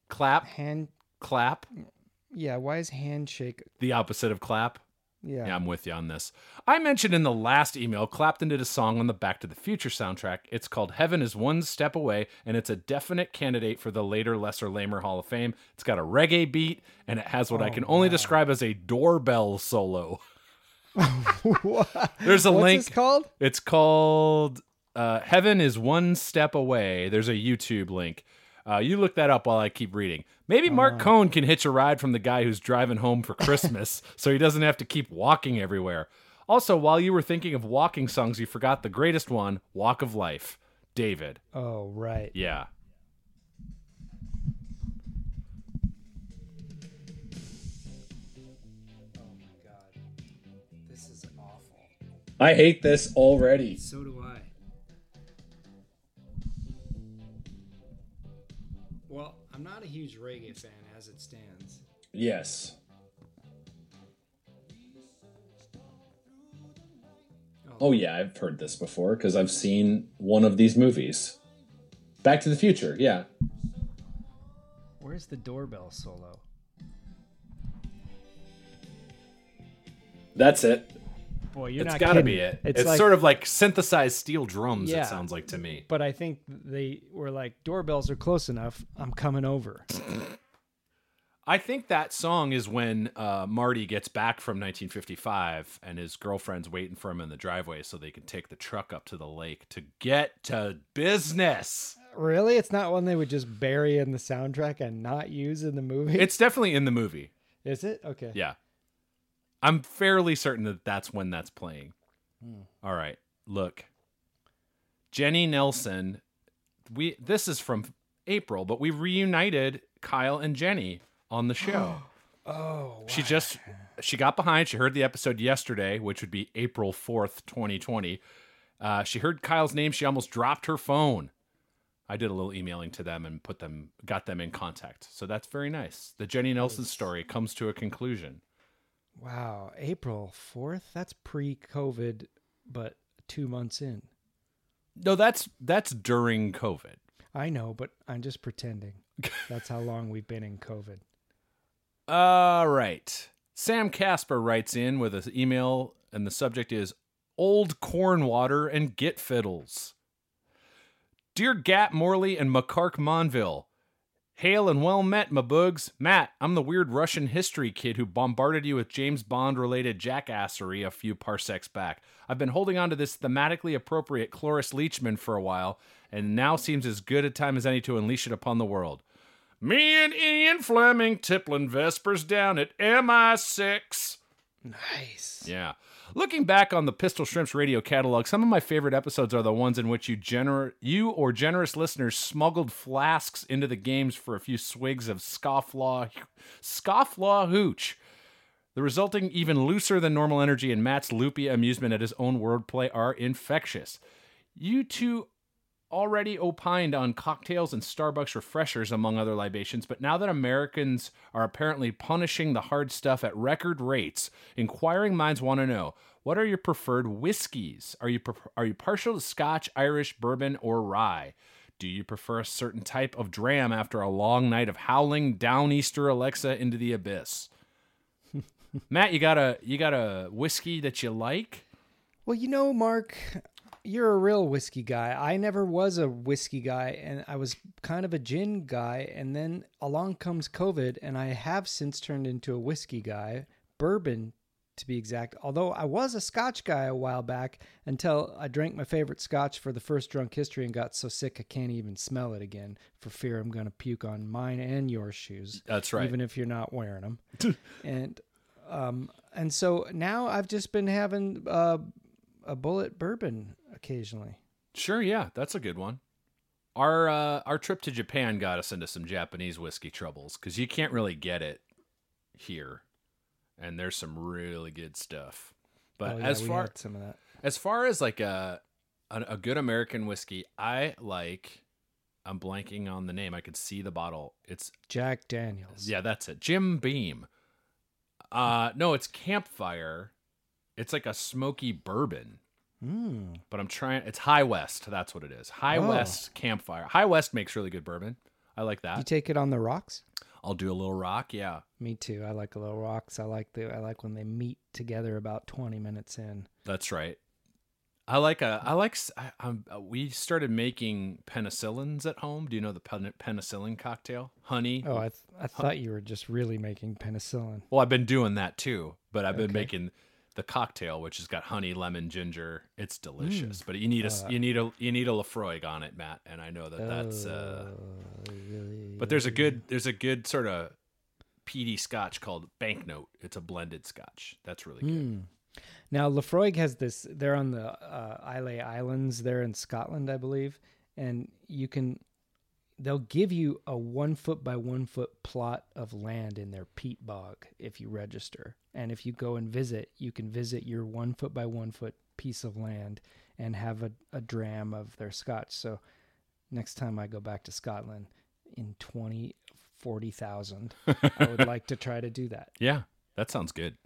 [SPEAKER 2] Clap,
[SPEAKER 1] hand,
[SPEAKER 2] clap,
[SPEAKER 1] yeah, why is handshake?
[SPEAKER 2] the opposite of clap.
[SPEAKER 1] Yeah.
[SPEAKER 2] I'm with you on this. I mentioned in the last email, Clapton did a song on the Back to the Future soundtrack. It's called Heaven is One Step Away, and it's a definite candidate for the later, lesser, lamer Hall of Fame. It's got a reggae beat, and it has what I oh, can only describe as a doorbell solo. There's a
[SPEAKER 1] What's
[SPEAKER 2] link.
[SPEAKER 1] this called?
[SPEAKER 2] It's called uh, Heaven is One Step Away. There's a YouTube link. Uh, you look that up while I keep reading. Maybe Marc Cohn can hitch a ride from the guy who's driving home for Christmas so he doesn't have to keep walking everywhere. Also, while you were thinking of walking songs, you forgot the greatest one Walk of Life. David.
[SPEAKER 1] Oh, right.
[SPEAKER 2] Yeah.
[SPEAKER 3] I hate this already.
[SPEAKER 1] So do I. Well, I'm not a huge reggae fan as it stands.
[SPEAKER 3] Yes. Oh, oh yeah, I've heard this before because I've seen one of these movies. Back to the Future, yeah.
[SPEAKER 1] Where's the doorbell solo?
[SPEAKER 3] That's it.
[SPEAKER 1] Boy, you're
[SPEAKER 2] It's
[SPEAKER 1] not
[SPEAKER 2] got to
[SPEAKER 1] kidding.
[SPEAKER 2] be it. It's,
[SPEAKER 1] like,
[SPEAKER 2] sort of like synthesized steel drums,
[SPEAKER 1] Yeah.
[SPEAKER 2] it sounds like to me.
[SPEAKER 1] But I think they were like, doorbells are close enough. I'm coming over.
[SPEAKER 2] I think that song is when uh, Marty gets back from 1955 and his girlfriend's waiting for him in the driveway so they can take the truck up to the lake to get to business.
[SPEAKER 1] Really? It's not one they would just bury in the soundtrack and not use in the movie?
[SPEAKER 2] It's definitely in the movie.
[SPEAKER 1] Is it? Okay.
[SPEAKER 2] Yeah. I'm fairly certain that that's when that's playing. All right. Look. Jenny Nelson, we this is from April, but we reunited Kyle and Jenny on the show.
[SPEAKER 1] Oh,
[SPEAKER 2] She just she got behind. She heard the episode yesterday, which would be April fourth, twenty twenty. Uh, she heard Kyle's name. She almost dropped her phone. I did a little emailing to them and put them, got them in contact. So that's very nice. The Jenny Nelson story comes to a conclusion.
[SPEAKER 1] Wow. April 4th? That's pre COVID, but two months in.
[SPEAKER 2] No, that's that's during COVID.
[SPEAKER 1] I know, but I'm just pretending. That's how long we've been in COVID.
[SPEAKER 2] All right. Sam Casper writes in with an email, and the subject is Old Corn Water and Git Fiddles. Dear Gat Morley and McCark Monville, Hail and well met, my bugs. Matt, I'm the weird Russian history kid who bombarded you with James Bond related jackassery a few parsecs back. I've been holding on to this thematically appropriate Cloris Leachman for a while, and now seems as good a time as any to unleash it upon the world. Me and Ian Fleming tippling Vespers down at MI6.
[SPEAKER 1] Nice.
[SPEAKER 2] Yeah. Looking back on the Pistol Shrimps radio catalog, some of my favorite episodes are the ones in which you gener- you or generous listeners smuggled flasks into the games for a few swigs of scofflaw scofflaw hooch. The resulting even looser than normal energy and Matt's loopy amusement at his own wordplay are infectious. You two already opined on cocktails and Starbucks refreshers, among other libations, but now that Americans are apparently punishing the hard stuff at record rates, inquiring minds want to know what are your preferred whiskeys? Are you, are you partial to Scotch, Irish, bourbon, or rye? Do you prefer a certain type of dram after a long night of howling down Easter Alexa into the abyss? Matt, you got a you got a whiskey that you like?
[SPEAKER 1] Well, you know, Mark, you're a real whiskey guy. I never was a whiskey guy, and I was kind of a gin guy. And then along comes COVID, and I have since turned into a whiskey guy, bourbon to be exact. Although I was a scotch guy a while back until I drank my favorite scotch for the first drunk history and got so sick I can't even smell it again for fear I'm going to puke on mine and your shoes.
[SPEAKER 2] That's right.
[SPEAKER 1] Even if you're not wearing them. and um and so now I've just been having uh a Bulleit bourbon occasionally.
[SPEAKER 2] Sure, yeah, that's a good one. Our uh, our trip to Japan got us into some Japanese whiskey troubles because you can't really get it here, and there's some really good stuff. But
[SPEAKER 1] Oh, yeah,
[SPEAKER 2] as far
[SPEAKER 1] some of that.
[SPEAKER 2] as far as like a, a a good American whiskey, I like. I'm blanking on the name. I could see the bottle. It's
[SPEAKER 1] Jack Daniels.
[SPEAKER 2] yeah, that's it. Jim Beam. Uh no, it's Campfire. It's like a smoky bourbon.
[SPEAKER 1] Mm.
[SPEAKER 2] But I'm trying it's High West. That's what it is. High
[SPEAKER 1] Oh.
[SPEAKER 2] West Campfire. High West makes really good bourbon. I like that.
[SPEAKER 1] You take it on the rocks?
[SPEAKER 2] I'll do a little rock. Yeah,
[SPEAKER 1] Me too. I like a little rocks. I like the I like when they meet together about 20 minutes in.
[SPEAKER 2] that's right. I like a. I like. I, I'm- uh, we started making penicillins at home. Do you know the pen, penicillin cocktail? Honey.
[SPEAKER 1] Oh, I th- I thought you were just really making penicillin.
[SPEAKER 2] Well, I've been doing that too, but I've been
[SPEAKER 1] Okay.
[SPEAKER 2] making the cocktail, which has got honey, lemon, ginger. It's delicious,
[SPEAKER 1] Mm.
[SPEAKER 2] but you need a
[SPEAKER 1] Uh,
[SPEAKER 2] you need a you need a Laphroaig on it, Matt, and I know that that's. Uh,
[SPEAKER 1] Oh,
[SPEAKER 2] but there's a good there's a good sort of peaty Scotch called Banknote. It's a blended Scotch. That's really good.
[SPEAKER 1] Mm. Now Laphroaig has this. They're on the uh, Islay Islands. They're in Scotland, I believe, and you can. They'll give you a one foot by one foot plot of land in their peat bog if you register, and if you go and visit, you can visit your one foot by one foot piece of land and have a, a dram of their Scotch. So next time I go back to Scotland in twenty forty thousand, I would like to try to do that.
[SPEAKER 2] Yeah, that sounds good.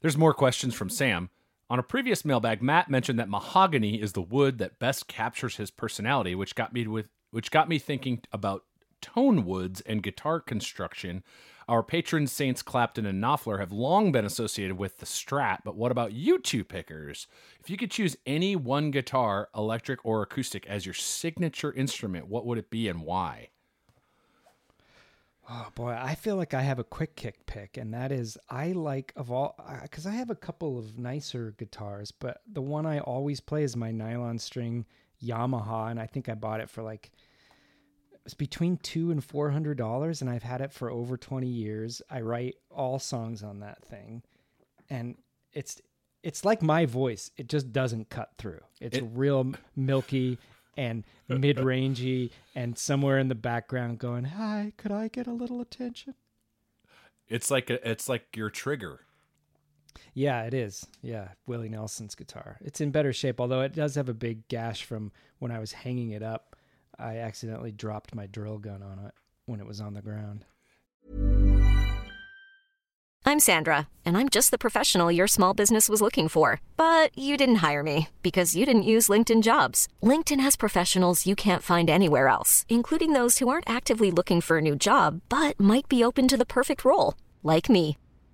[SPEAKER 2] There's more questions from Sam. On a previous mailbag, Matt mentioned that mahogany is the wood that best captures his personality, which got me with which got me thinking about tone woods and guitar construction. Our patron saints Clapton and Knopfler have long been associated with the Strat, but what about you two pickers? If you could choose any one guitar, electric or acoustic, as your signature instrument, what would it be and why?
[SPEAKER 1] Oh boy, I feel like I have a quick kick pick, and that is I like of all because I have a couple of nicer guitars, but the one I always play is my nylon string Yamaha, and I think I bought it for like it's between two and four hundred dollars, and I've had it for over twenty years. I write all songs on that thing, and it's it's like my voice; it just doesn't cut through. It's
[SPEAKER 2] It-
[SPEAKER 1] real milky and mid-rangey, and somewhere in the background going, "Hi, could I get a little attention?"
[SPEAKER 2] It's like a, it's like your trigger.
[SPEAKER 1] Yeah, it is. Yeah, Willie Nelson's guitar. It's in better shape, although it does have a big gash from when I was hanging it up. I accidentally dropped my drill gun on it when it was on the ground.
[SPEAKER 4] I'm Sandra, and I'm just the professional your small business was looking for. But you didn't hire me because you didn't use LinkedIn jobs. LinkedIn has professionals you can't find anywhere else, including those who aren't actively looking for a new job but might be open to the perfect role, like me.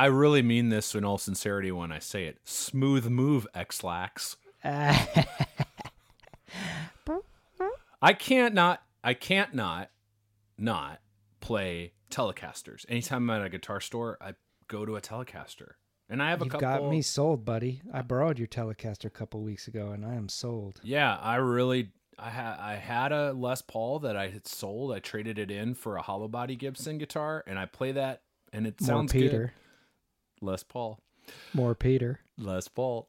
[SPEAKER 2] I really mean this in all sincerity when I say it. Smooth move, X-Lax. I can't not I can't not not play Telecasters. Anytime I'm at a guitar store, I go to a Telecaster. And I have a
[SPEAKER 1] You've
[SPEAKER 2] couple
[SPEAKER 1] got me sold, buddy. I borrowed your Telecaster a couple weeks ago, and I am sold.
[SPEAKER 2] Yeah, I really I had I had a Les Paul that I had sold. I traded it in for a hollow body Gibson guitar and I play that and it
[SPEAKER 1] More
[SPEAKER 2] sounds
[SPEAKER 1] Peter.
[SPEAKER 2] Good. Les Paul.
[SPEAKER 1] More Peter.
[SPEAKER 2] Les Paul.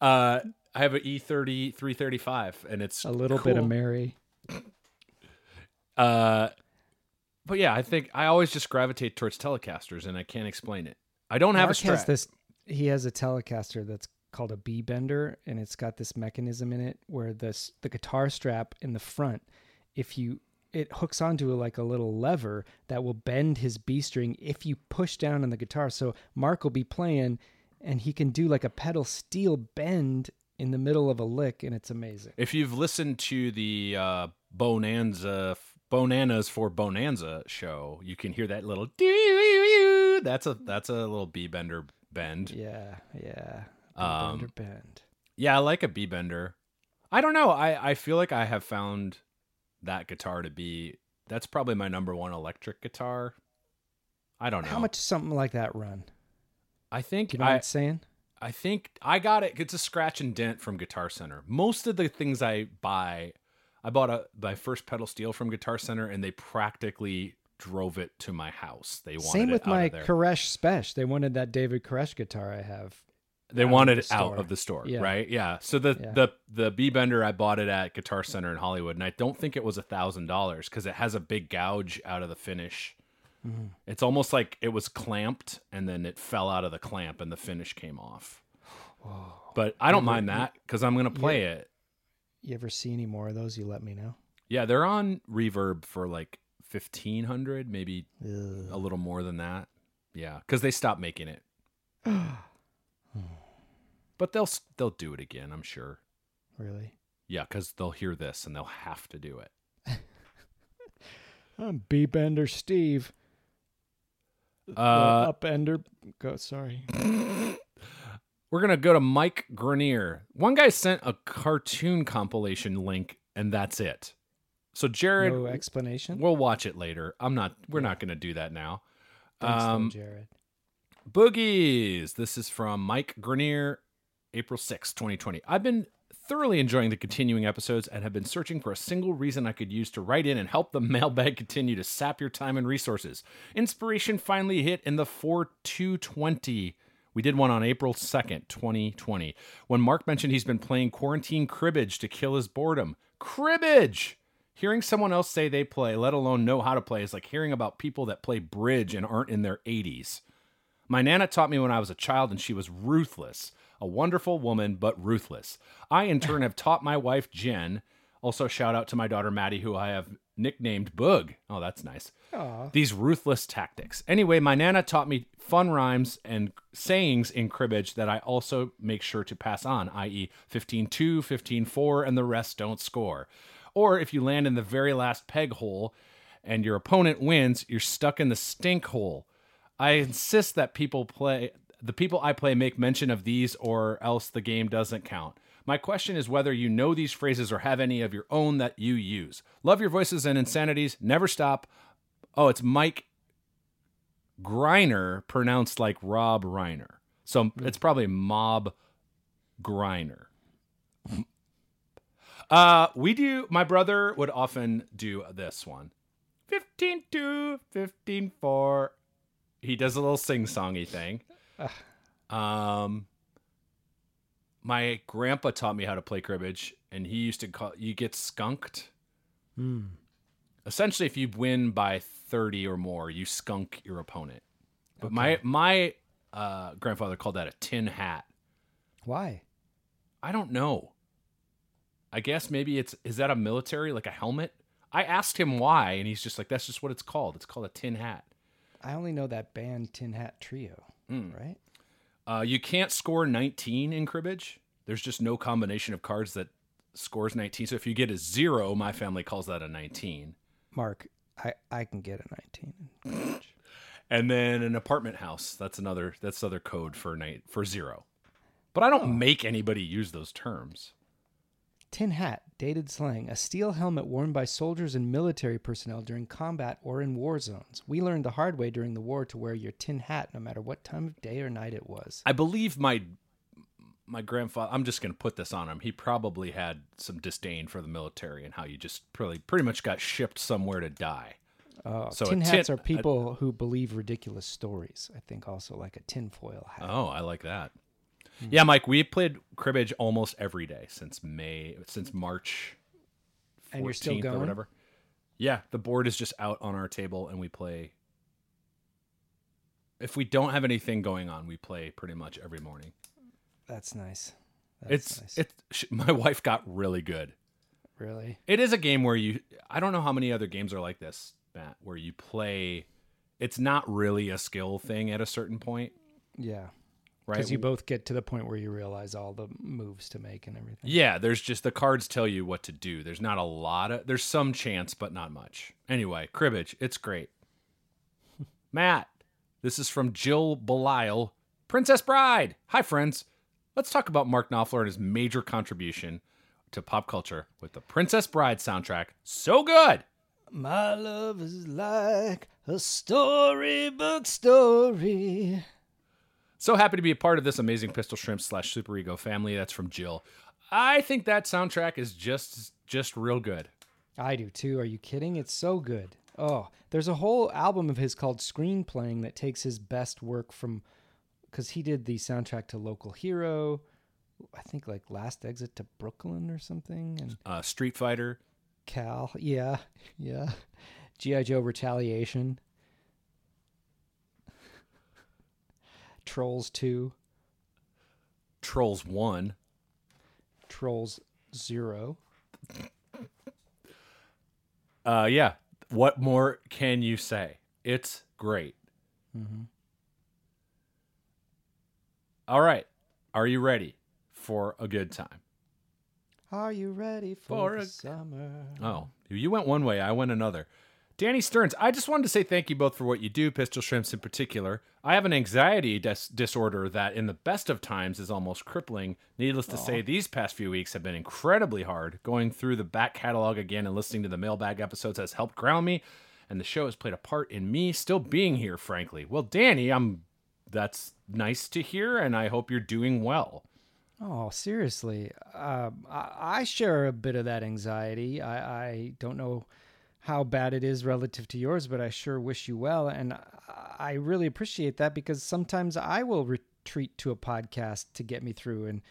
[SPEAKER 2] Uh I have an E30 335 and it's
[SPEAKER 1] A little bit of. Mary.
[SPEAKER 2] Uh, but yeah, I think I always just gravitate towards Telecasters, and I can't explain it. I don't have a Strat.
[SPEAKER 1] has this. He has a Telecaster that's called a B bender, and it's got this mechanism in it where this the guitar strap in the front, if you it hooks onto like a little lever that will bend his B string if you push down on the guitar. So Mark will be playing, and he can do like a pedal steel bend in the middle of a lick, and it's amazing.
[SPEAKER 2] If you've listened to the uh, Bonanza Bonanas for Bonanza show, you can hear that little doo That's a that's a little B bender bend.
[SPEAKER 1] Yeah, yeah. B
[SPEAKER 2] Um,
[SPEAKER 1] bender bend.
[SPEAKER 2] Yeah, I like a B bender. I don't know. I I feel like I have found that guitar to be that's probably my number one electric guitar. I don't know.
[SPEAKER 1] How much does something like that run?
[SPEAKER 2] I think
[SPEAKER 1] you know
[SPEAKER 2] I,
[SPEAKER 1] what it's saying?
[SPEAKER 2] I think I got it. It's a scratch and dent from Guitar Center. Most of the things I buy, I bought a my first pedal steel from Guitar Center, and they practically drove it to my house. They wanted
[SPEAKER 1] Same
[SPEAKER 2] it
[SPEAKER 1] with my. Koresh Spesh. They wanted that David Koresh guitar I have.
[SPEAKER 2] They
[SPEAKER 1] out
[SPEAKER 2] wanted it out of the store,
[SPEAKER 1] Yeah.
[SPEAKER 2] right? Yeah. So the
[SPEAKER 1] Yeah.
[SPEAKER 2] the the B bender I bought it at Guitar Center in Hollywood, and I don't think it was a thousand dollars because it has a big gouge out of the finish.
[SPEAKER 1] Mm-hmm.
[SPEAKER 2] It's almost like it was clamped and then it fell out of the clamp and the finish came off. But I don't mind that because I'm gonna play it.
[SPEAKER 1] You ever see any more of those? You let me know.
[SPEAKER 2] Yeah, they're on Reverb for like fifteen hundred, maybe a little more than that. Yeah, because they stopped making it. but they'll they'll do it again, I'm sure.
[SPEAKER 1] Really?
[SPEAKER 2] Yeah, because they'll hear this and they'll have to do it.
[SPEAKER 1] I'm B Bender Steve.
[SPEAKER 2] Uh,
[SPEAKER 1] Upender. Go. Sorry.
[SPEAKER 2] we're gonna go to Mike Grenier. One guy sent a cartoon compilation link, and that's it. So Jared,
[SPEAKER 1] No explanation.
[SPEAKER 2] we'll watch it later. I'm not. We're not gonna do that now.
[SPEAKER 1] Thanks,
[SPEAKER 2] um,
[SPEAKER 1] Jared.
[SPEAKER 2] Boogies. This is from Mike Grenier, April sixth, 2020. I've been thoroughly enjoying the continuing episodes and have been searching for a single reason I could use to write in and help the mailbag continue to sap your time and resources. Inspiration finally hit in the 4220. We did one on April 2nd, 2020, when Mark mentioned he's been playing quarantine cribbage to kill his boredom. Cribbage! Hearing someone else say they play, let alone know how to play, is like hearing about people that play bridge and aren't in their 80s. My Nana taught me when I was a child, and she was ruthless. A wonderful woman, but ruthless. I, in turn, have taught my wife, Jen. Also, shout out to my daughter, Maddie, who I have nicknamed Boog. Oh, that's nice. Aww. These ruthless tactics. Anyway, my Nana taught me fun rhymes and sayings in cribbage that I also make sure to pass on, i.e., 15 2, 15 4, and the rest don't score. Or if you land in the very last peg hole and your opponent wins, you're stuck in the stink hole. I insist that people play the people I play make mention of these or else the game doesn't count. My question is whether you know these phrases or have any of your own that you use. Love your voices and insanities. Never stop. Oh, it's Mike Griner pronounced like Rob Reiner. So it's probably Mob Griner. Uh, we do. My brother would often do this one. 15 2, 15 4. He does a little sing songy thing. Um, my grandpa taught me how to play cribbage, and he used to call you get skunked. Essentially, if you win by 30 or more, you skunk your opponent. But my my uh, grandfather called that a tin hat.
[SPEAKER 1] Why?
[SPEAKER 2] I don't know. I guess maybe it's is that a military like a helmet? I asked him why, and he's just like, "That's just what it's called. It's called a tin hat."
[SPEAKER 1] I only know that band Tin Hat Trio.
[SPEAKER 2] Hmm.
[SPEAKER 1] Right?
[SPEAKER 2] Uh, you can't score 19 in cribbage. There's just no combination of cards that scores 19. So if you get a zero, my family calls that a 19.
[SPEAKER 1] Mark, I I can get a 19. in college.
[SPEAKER 2] And then an apartment house. That's another. That's other code for night for zero. But I don't make anybody use those terms.
[SPEAKER 1] Tin hat, dated slang, a steel helmet worn by soldiers and military personnel during combat or in war zones. We learned the hard way during the war to wear your tin hat no matter what time of day or night it was.
[SPEAKER 2] I believe my my grandfather. I'm just going to put this on him. He probably had some disdain for the military and how you just pretty pretty much got shipped somewhere to die.
[SPEAKER 1] Uh,
[SPEAKER 2] So a
[SPEAKER 1] tin
[SPEAKER 2] tin-
[SPEAKER 1] hats are people who believe ridiculous stories. I think also like a tinfoil hat.
[SPEAKER 2] Oh, I like that. Yeah, Mike, we played cribbage almost every day since May, since March 14th
[SPEAKER 1] And you're still going?
[SPEAKER 2] or whatever. Yeah, the board is just out on our table and we play. If we don't have anything going on, we play pretty much every morning.
[SPEAKER 1] That's nice. That's
[SPEAKER 2] it's
[SPEAKER 1] nice.
[SPEAKER 2] it's my wife got really good.
[SPEAKER 1] really
[SPEAKER 2] It is a game where you I don't know how many other games are like this, Matt, where you play it's not really a skill thing at a certain point,
[SPEAKER 1] yeah.
[SPEAKER 2] Right?
[SPEAKER 1] Because you both get to the point where you realize all the moves to make and everything.
[SPEAKER 2] Yeah, there's just the cards tell you what to do. There's not a lot of there's some chance, but not much. Anyway, cribbage, it's great. Matt, this is from Jill Belial, Princess Bride. Hi, friends. Let's talk about Mark Knopfler and his major contribution to pop culture with the Princess Bride soundtrack. So good.
[SPEAKER 1] My love is like a storybook story.
[SPEAKER 2] So happy to be a part of this amazing Pistol Shrimp slash Super Ego family. That's from Jill. I think that soundtrack is just just real good.
[SPEAKER 1] I do too. Are you kidding? It's so good. Oh, there's a whole album of his called Screenplaying that takes his best work from because he did the soundtrack to Local Hero, I think like Last Exit to Brooklyn or something, and
[SPEAKER 2] Uh, Street Fighter,
[SPEAKER 1] Cal, yeah, yeah, GI Joe Retaliation, Trolls Two,
[SPEAKER 2] Trolls One.
[SPEAKER 1] Trolls Zero.
[SPEAKER 2] Uh, yeah. What more can you say? It's great. All right. Are you ready for a good time?
[SPEAKER 1] Are you ready for,
[SPEAKER 2] For
[SPEAKER 1] the
[SPEAKER 2] a-
[SPEAKER 1] summer?
[SPEAKER 2] Oh, you went one way, I went another. Danny Stearns, I just wanted to say thank you both for what you do, Pistol Shrimps in particular. I have an anxiety dis- disorder that, in the best of times, is almost crippling. Needless to say, these past few weeks have been incredibly hard. Going through the back catalog again and listening to the mailbag episodes has helped ground me, and the show has played a part in me still being here, frankly. Well, Danny, I'm. That's nice to hear, and I hope you're doing well.
[SPEAKER 1] Oh, seriously. Um, I, I share a bit of that anxiety. I, I don't know how bad it is relative to yours, but I sure wish you well. And I- really appreciate that because sometimes I will retreat to a podcast to get me through and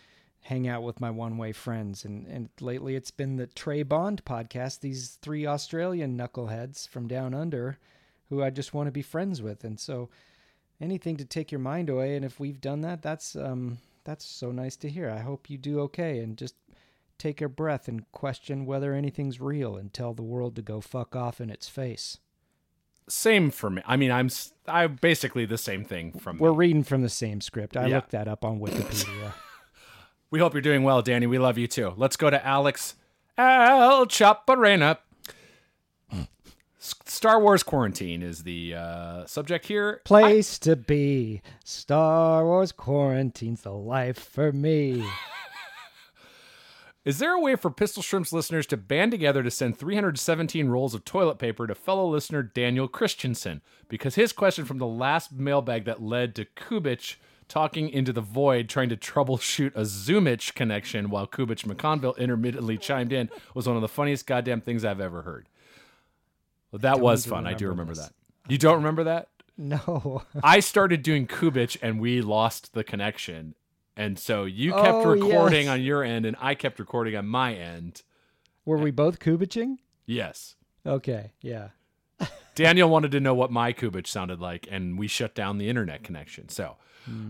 [SPEAKER 1] hang out with my one way friends. And, and lately it's been the Trey Bond podcast, these three Australian knuckleheads from down under who I just want to be friends with. And so anything to take your mind away. And if we've done that, that's um, that's so nice to hear. I hope you do okay, and just take a breath and question whether anything's real, and tell the world to go fuck off in its face.
[SPEAKER 2] Same for me. I mean, I'm I basically the same thing from
[SPEAKER 1] We're
[SPEAKER 2] me.
[SPEAKER 1] reading from the same script. I
[SPEAKER 2] Yeah.
[SPEAKER 1] looked that up on Wikipedia.
[SPEAKER 2] We hope you're doing well, Danny. We love you too. Let's go to Alex Al Chaparena. Star Wars Quarantine is the uh, subject here.
[SPEAKER 1] Place to be. Star Wars quarantine's the life for me.
[SPEAKER 2] Is there a way for Pistol Shrimps listeners to band together to send 317 rolls of toilet paper to fellow listener Daniel Christensen? Because his question from the last mailbag that led to Kubich talking into the void trying to troubleshoot a Zoomich connection while Kubich McConville intermittently chimed in was one of the funniest goddamn things I've ever heard. Well, that was fun. I do
[SPEAKER 1] remember this.
[SPEAKER 2] that. You don't remember that?
[SPEAKER 1] No.
[SPEAKER 2] I started doing Kubich and we lost the connection. And so you kept
[SPEAKER 1] Oh,
[SPEAKER 2] recording
[SPEAKER 1] yes.
[SPEAKER 2] on your end and I kept recording on my end.
[SPEAKER 1] Were we both kubiching?
[SPEAKER 2] Yes.
[SPEAKER 1] Okay, yeah.
[SPEAKER 2] Daniel wanted to know what my Kubich sounded like, and we shut down the internet connection. So,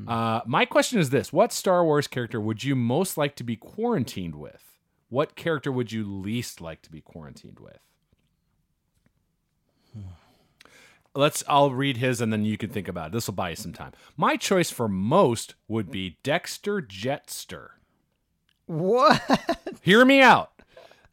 [SPEAKER 2] uh, my question is this What Star Wars character would you most like to be quarantined with? What character would you least like to be quarantined with? Let's. I'll read his, and then you can think about it. This will buy you some time. My choice for most would be Dexter Jettster.
[SPEAKER 1] What?
[SPEAKER 2] Hear me out.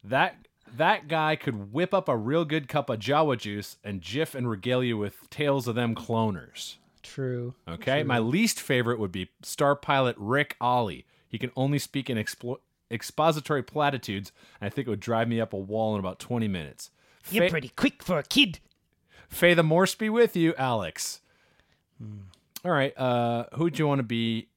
[SPEAKER 2] That that guy could whip up a real good cup of Jawa juice and jiff and regale you with tales of them cloners.
[SPEAKER 1] True.
[SPEAKER 2] Okay. My least favorite would be star pilot Ric Olié. He can only speak in explo- expository platitudes, and I think it would drive me up a wall in about 20 minutes.
[SPEAKER 1] You're pretty quick for a kid.
[SPEAKER 2] Faye the Morse be with you, Alex. All right. Uh, who'd you want to be?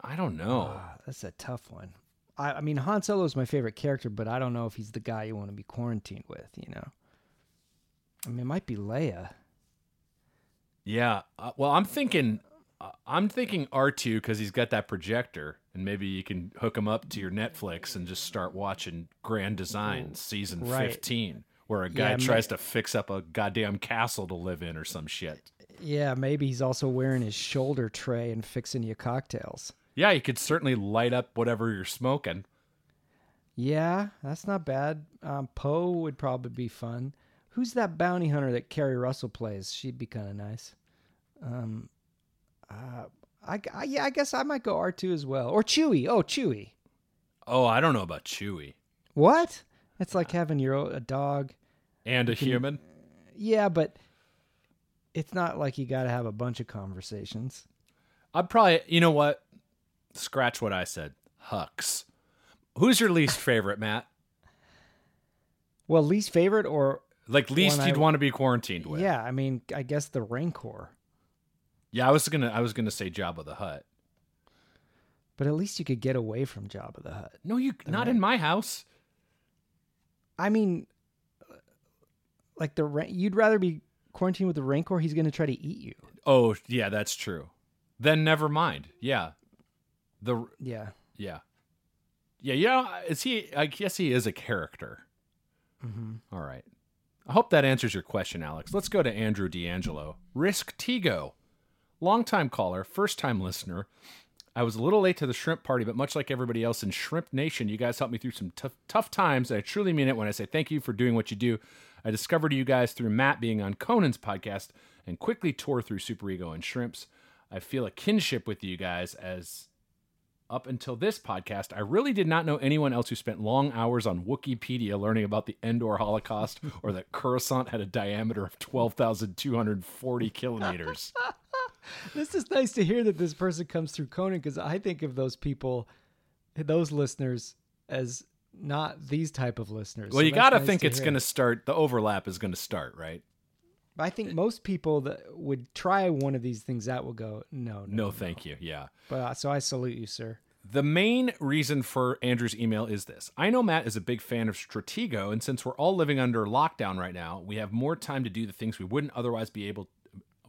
[SPEAKER 2] I don't know.
[SPEAKER 1] Ah, that's a tough one. I, I mean, Han Solo is my favorite character, but I don't know if he's the guy you want to be quarantined with. You know. I mean, it might be Leia.
[SPEAKER 2] Yeah. Uh, well, I'm thinking, uh, I'm thinking R2 because he's got that projector, and maybe you can hook him up to your Netflix and just start watching Grand Design season
[SPEAKER 1] right.
[SPEAKER 2] 15, where a guy
[SPEAKER 1] Yeah, ma-
[SPEAKER 2] tries to fix up a goddamn castle to live in or some shit.
[SPEAKER 1] Yeah, maybe he's also wearing his shoulder tray and fixing you cocktails.
[SPEAKER 2] Yeah, you could certainly light up whatever you're smoking.
[SPEAKER 1] Yeah, that's not bad. Um, Poe would probably be fun. Who's that bounty hunter that Keri Russell plays? She'd be kind of nice. Um, uh, I, I yeah, I guess I might go R two as well, or Chewie. Oh, Chewie.
[SPEAKER 2] Oh, I don't know about Chewie
[SPEAKER 1] What? It's like uh, having your a dog.
[SPEAKER 2] and a human.
[SPEAKER 1] Yeah, but it's not like you got to have a bunch of conversations.
[SPEAKER 2] I'd probably, you know what? Scratch what I said. Hux. Who's your least favorite, Matt?
[SPEAKER 1] Well, least favorite or
[SPEAKER 2] Like least you'd want to be quarantined with?
[SPEAKER 1] yeah, I mean, I guess the Rancor.
[SPEAKER 2] Yeah, I was gonna I was gonna say Jabba the Hutt.
[SPEAKER 1] But at least you could get away from Jabba the Hutt.
[SPEAKER 2] No, you not in my house.
[SPEAKER 1] I mean, uh, like the Ran- you'd rather be quarantined with the Rancor. He's going to try to eat you.
[SPEAKER 2] Oh, yeah, that's true. Then never mind. Yeah. The
[SPEAKER 1] Yeah.
[SPEAKER 2] yeah. Yeah, yeah, is he I guess he is a character. Mm-hmm. All right. I hope that answers your question, Alex. Let's go to Andrew D'Angelo. Risk Tigo. Longtime caller, first time listener. I was a little late to the shrimp party, but much like everybody else in Shrimp Nation, you guys helped me through some tough, tough times. I truly mean it when I say thank you for doing what you do. I discovered you guys through Matt being on Conan's podcast and quickly tore through Super Ego and Shrimps. I feel a kinship with you guys as up until this podcast, I really did not know anyone else who spent long hours on Wikipedia learning about the Endor Holocaust or that Coruscant had a diameter of 12,240 kilometers.
[SPEAKER 1] This is nice to hear that this person comes through Conan because I think of those people, those listeners, as not these type of listeners.
[SPEAKER 2] Well,
[SPEAKER 1] So
[SPEAKER 2] you got to think it's going to start, the overlap is going to start, right?
[SPEAKER 1] I think most people that would try one of these things out will go, no, no.
[SPEAKER 2] No, thank you. Yeah.
[SPEAKER 1] But uh, so I salute you, sir.
[SPEAKER 2] The main reason for Andrew's email is this. I know Matt is a big fan of Stratego, and since we're all living under lockdown right now, we have more time to do the things we wouldn't otherwise be able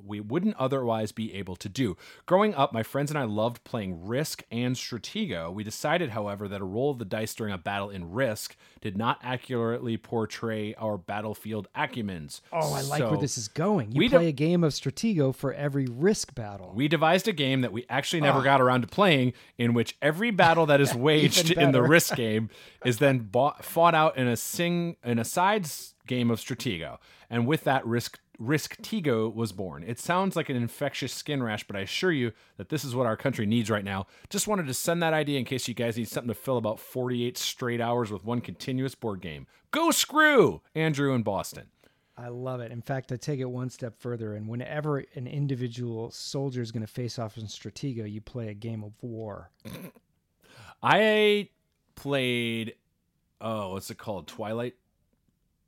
[SPEAKER 2] we wouldn't otherwise be able to do. Growing up, my friends and I loved playing Risk and Stratego. We decided, however, that a roll of the dice during a battle in Risk did not accurately portray our battlefield acumens.
[SPEAKER 1] Oh, I like
[SPEAKER 2] So-
[SPEAKER 1] where this is going. You
[SPEAKER 2] we
[SPEAKER 1] play
[SPEAKER 2] don't-
[SPEAKER 1] a game of Stratego for every risk battle.
[SPEAKER 2] We devised a game that we actually never
[SPEAKER 1] Oh.
[SPEAKER 2] got around to playing, in which every battle that is waged in the risk game is then bought, fought out in a sing in a sides game of Stratego, and with that risk risk Tigo was born. It sounds like an infectious skin rash, but I assure you that this is what our country needs right now. Just wanted to send that idea in case you guys need something to fill about 48 straight hours with one continuous board game. Go screw Andrew in Boston.
[SPEAKER 1] I love it. In fact, I take it one step further, and whenever an individual soldier is going to face off in Stratego, you play a game of war.
[SPEAKER 2] I played oh, what's it called? Twilight.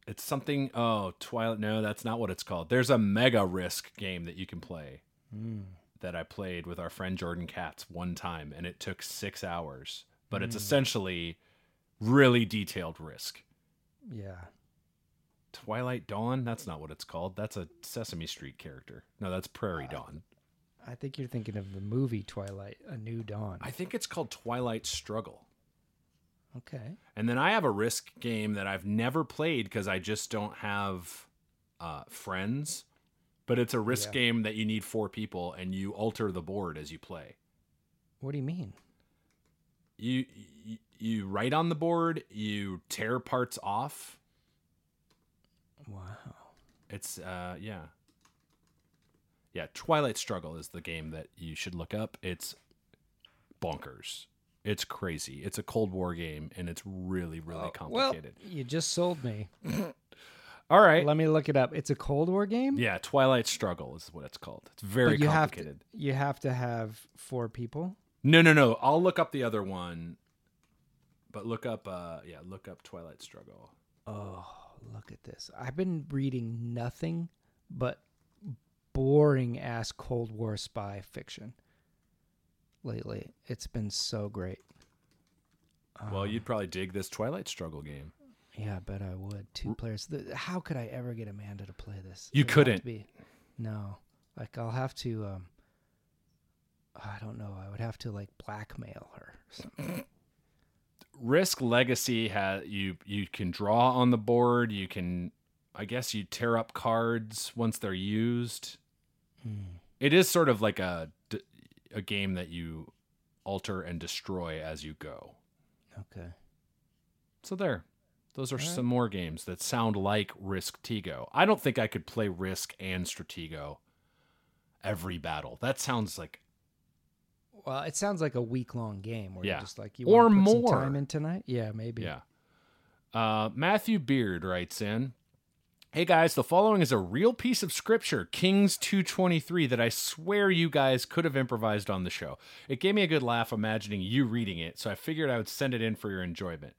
[SPEAKER 2] It's something oh, Twilight no, that's not what it's called. There's a mega risk game that you can play. Hmm. That I played with our friend Jordan Katz one time and it took 6 hours, but it's hmm. essentially really detailed risk.
[SPEAKER 1] Yeah.
[SPEAKER 2] Twilight Dawn, that's not what it's called. That's a Sesame Street character. No, that's Prairie uh, Dawn.
[SPEAKER 1] I think you're thinking of the movie Twilight, A New Dawn.
[SPEAKER 2] I think it's called Twilight Struggle.
[SPEAKER 1] Okay.
[SPEAKER 2] And then I have a risk game that I've never played because I just don't have uh, friends. But it's a risk
[SPEAKER 1] Yeah.
[SPEAKER 2] game that you need four people and you alter the board as you play.
[SPEAKER 1] What do you mean?
[SPEAKER 2] You you, you write on the board, you tear parts off.
[SPEAKER 1] Wow.
[SPEAKER 2] It's uh yeah. Yeah, Twilight Struggle is the game that you should look up. It's bonkers. It's crazy. It's a Cold War game and it's really really complicated.
[SPEAKER 1] Well,
[SPEAKER 2] complicated.
[SPEAKER 1] you just sold me.
[SPEAKER 2] All right.
[SPEAKER 1] Let me look it up. It's a Cold War game.
[SPEAKER 2] Yeah, Twilight Struggle is what it's called. It's very
[SPEAKER 1] but you have to.
[SPEAKER 2] complicated.
[SPEAKER 1] You have to have four people.
[SPEAKER 2] No, no, no. I'll look up the other one. But look up uh yeah, look up Twilight Struggle.
[SPEAKER 1] Oh, look at this. I've been reading nothing but boring ass Cold War spy fiction lately. It's been so great.
[SPEAKER 2] well, you'd probably dig this Twilight Struggle game.
[SPEAKER 1] Yeah, I bet I would. Two players. The, how could I ever get Amanda to play this?
[SPEAKER 2] You
[SPEAKER 1] It would
[SPEAKER 2] couldn't.
[SPEAKER 1] Be, no. Like I'll have to um I don't know. I would have to like blackmail her. or something.
[SPEAKER 2] Risk Legacy has you you can draw on the board, you can I guess you tear up cards once they're used.
[SPEAKER 1] Hmm.
[SPEAKER 2] It is sort of like a a game that you alter and destroy as you go.
[SPEAKER 1] Okay.
[SPEAKER 2] So there. Those are some more games that sound like Risk Tigo. I don't think I could play Risk and Stratego every battle. That sounds like
[SPEAKER 1] Well, it sounds like a week long game where
[SPEAKER 2] Yeah.
[SPEAKER 1] you're just like you
[SPEAKER 2] Or
[SPEAKER 1] wanna put some
[SPEAKER 2] more.
[SPEAKER 1] time in tonight. Yeah, maybe.
[SPEAKER 2] yeah. Uh, Matthew Beard writes in, "Hey guys, the following is a real piece of scripture, Kings 2:23 that I swear you guys could have improvised on the show. It gave me a good laugh imagining you reading it, so I figured I would send it in for your enjoyment.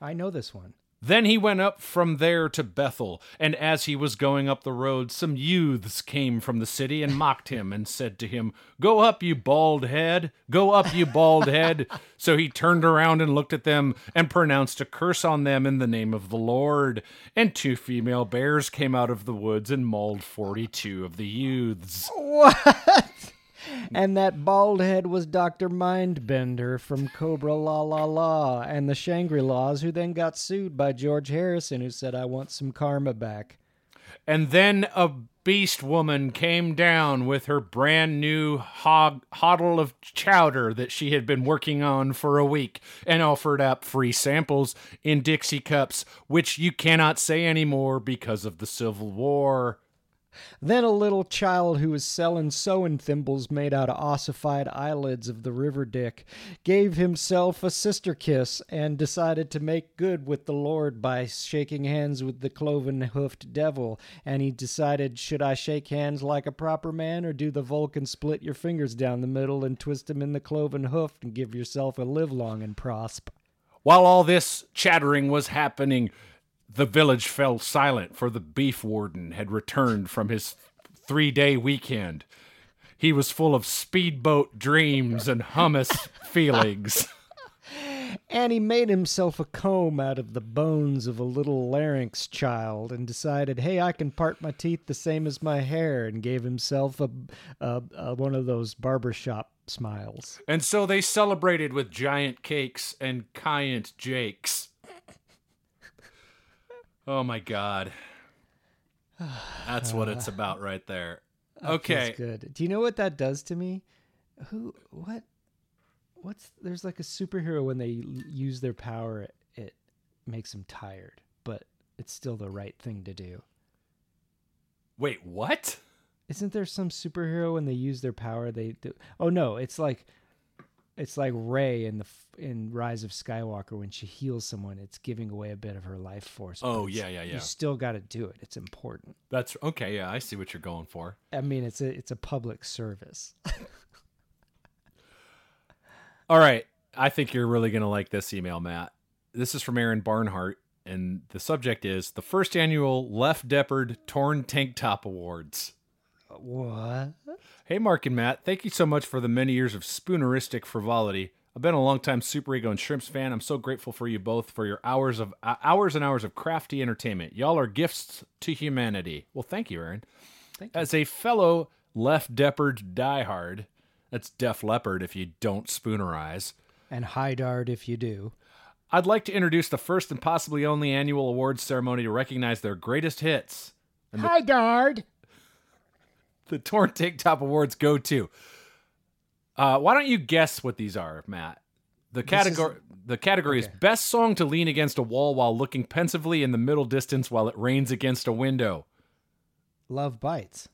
[SPEAKER 1] I know this one.
[SPEAKER 2] Then he went up from there to Bethel, and as he was going up the road, some youths came from the city and mocked him and said to him, Go up, you bald head! Go up, you bald head! So he turned around and looked at them and pronounced a curse on them in the name of the Lord. And two female bears came out of the woods and mauled forty two of the youths.
[SPEAKER 1] What? And that bald head was Dr. Mindbender from Cobra La La La and the Shangri La's, who then got sued by George Harrison, who said, I want some karma back.
[SPEAKER 2] And then a beast woman came down with her brand new hog hoddle of chowder that she had been working on for a week and offered up free samples in Dixie cups, which you cannot say anymore because of the Civil War.
[SPEAKER 1] Then a little child who was selling sewing thimbles made out of ossified eyelids of the river dick gave himself a sister kiss and decided to make good with the Lord by shaking hands with the cloven hoofed devil. And he decided, should I shake hands like a proper man or do the Vulcan split your fingers down the middle and twist them in the cloven hoof and give yourself a live long and prosp?
[SPEAKER 2] While all this chattering was happening, the village fell silent, for the beef warden had returned from his three day weekend. He was full of speedboat dreams and hummus feelings.
[SPEAKER 1] And he made himself a comb out of the bones of a little larynx child and decided, hey, I can part my teeth the same as my hair, and gave himself a, a, a one of those barbershop smiles.
[SPEAKER 2] And so they celebrated with giant cakes and Kyant Jakes. Oh my god. That's what it's about right there. Okay.
[SPEAKER 1] good. Do you know what that does to me? Who? What? What's there's like a superhero when they use their power, it, it makes them tired, but it's still the right thing to do.
[SPEAKER 2] Wait, what?
[SPEAKER 1] Isn't there some superhero when they use their power they do? Oh no, it's like it's like Rey in the in Rise of Skywalker when she heals someone, it's giving away a bit of her life force.
[SPEAKER 2] Oh, yeah, yeah, yeah.
[SPEAKER 1] You still got to do it. It's important.
[SPEAKER 2] That's okay, yeah, I see what you're going for.
[SPEAKER 1] I mean, it's a it's a public service.
[SPEAKER 2] All right. I think you're really going to like this email, Matt. This is from Aaron Barnhart, and the subject is the first annual Left Deppard Torn Tank Top Awards.
[SPEAKER 1] What?
[SPEAKER 2] Hey, Mark and Matt, thank you so much for the many years of spooneristic frivolity. I've been a longtime Super Ego and Shrimps fan. I'm so grateful for you both for your hours of uh, hours and hours of crafty entertainment. Y'all are gifts to humanity. Well, thank you, Aaron.
[SPEAKER 1] Thank you.
[SPEAKER 2] As a fellow Left Deppard diehard, that's Def Leppard if you don't spoonerize.
[SPEAKER 1] And high dart if you do.
[SPEAKER 2] I'd like to introduce the first and possibly only annual awards ceremony to recognize their greatest hits.
[SPEAKER 1] High dart.
[SPEAKER 2] The Torn Tank Top Awards go to. Uh, why don't you guess what these are, Matt? The category the category is best song to lean against a wall while looking pensively in the middle distance while it rains against a window.
[SPEAKER 1] Love bites.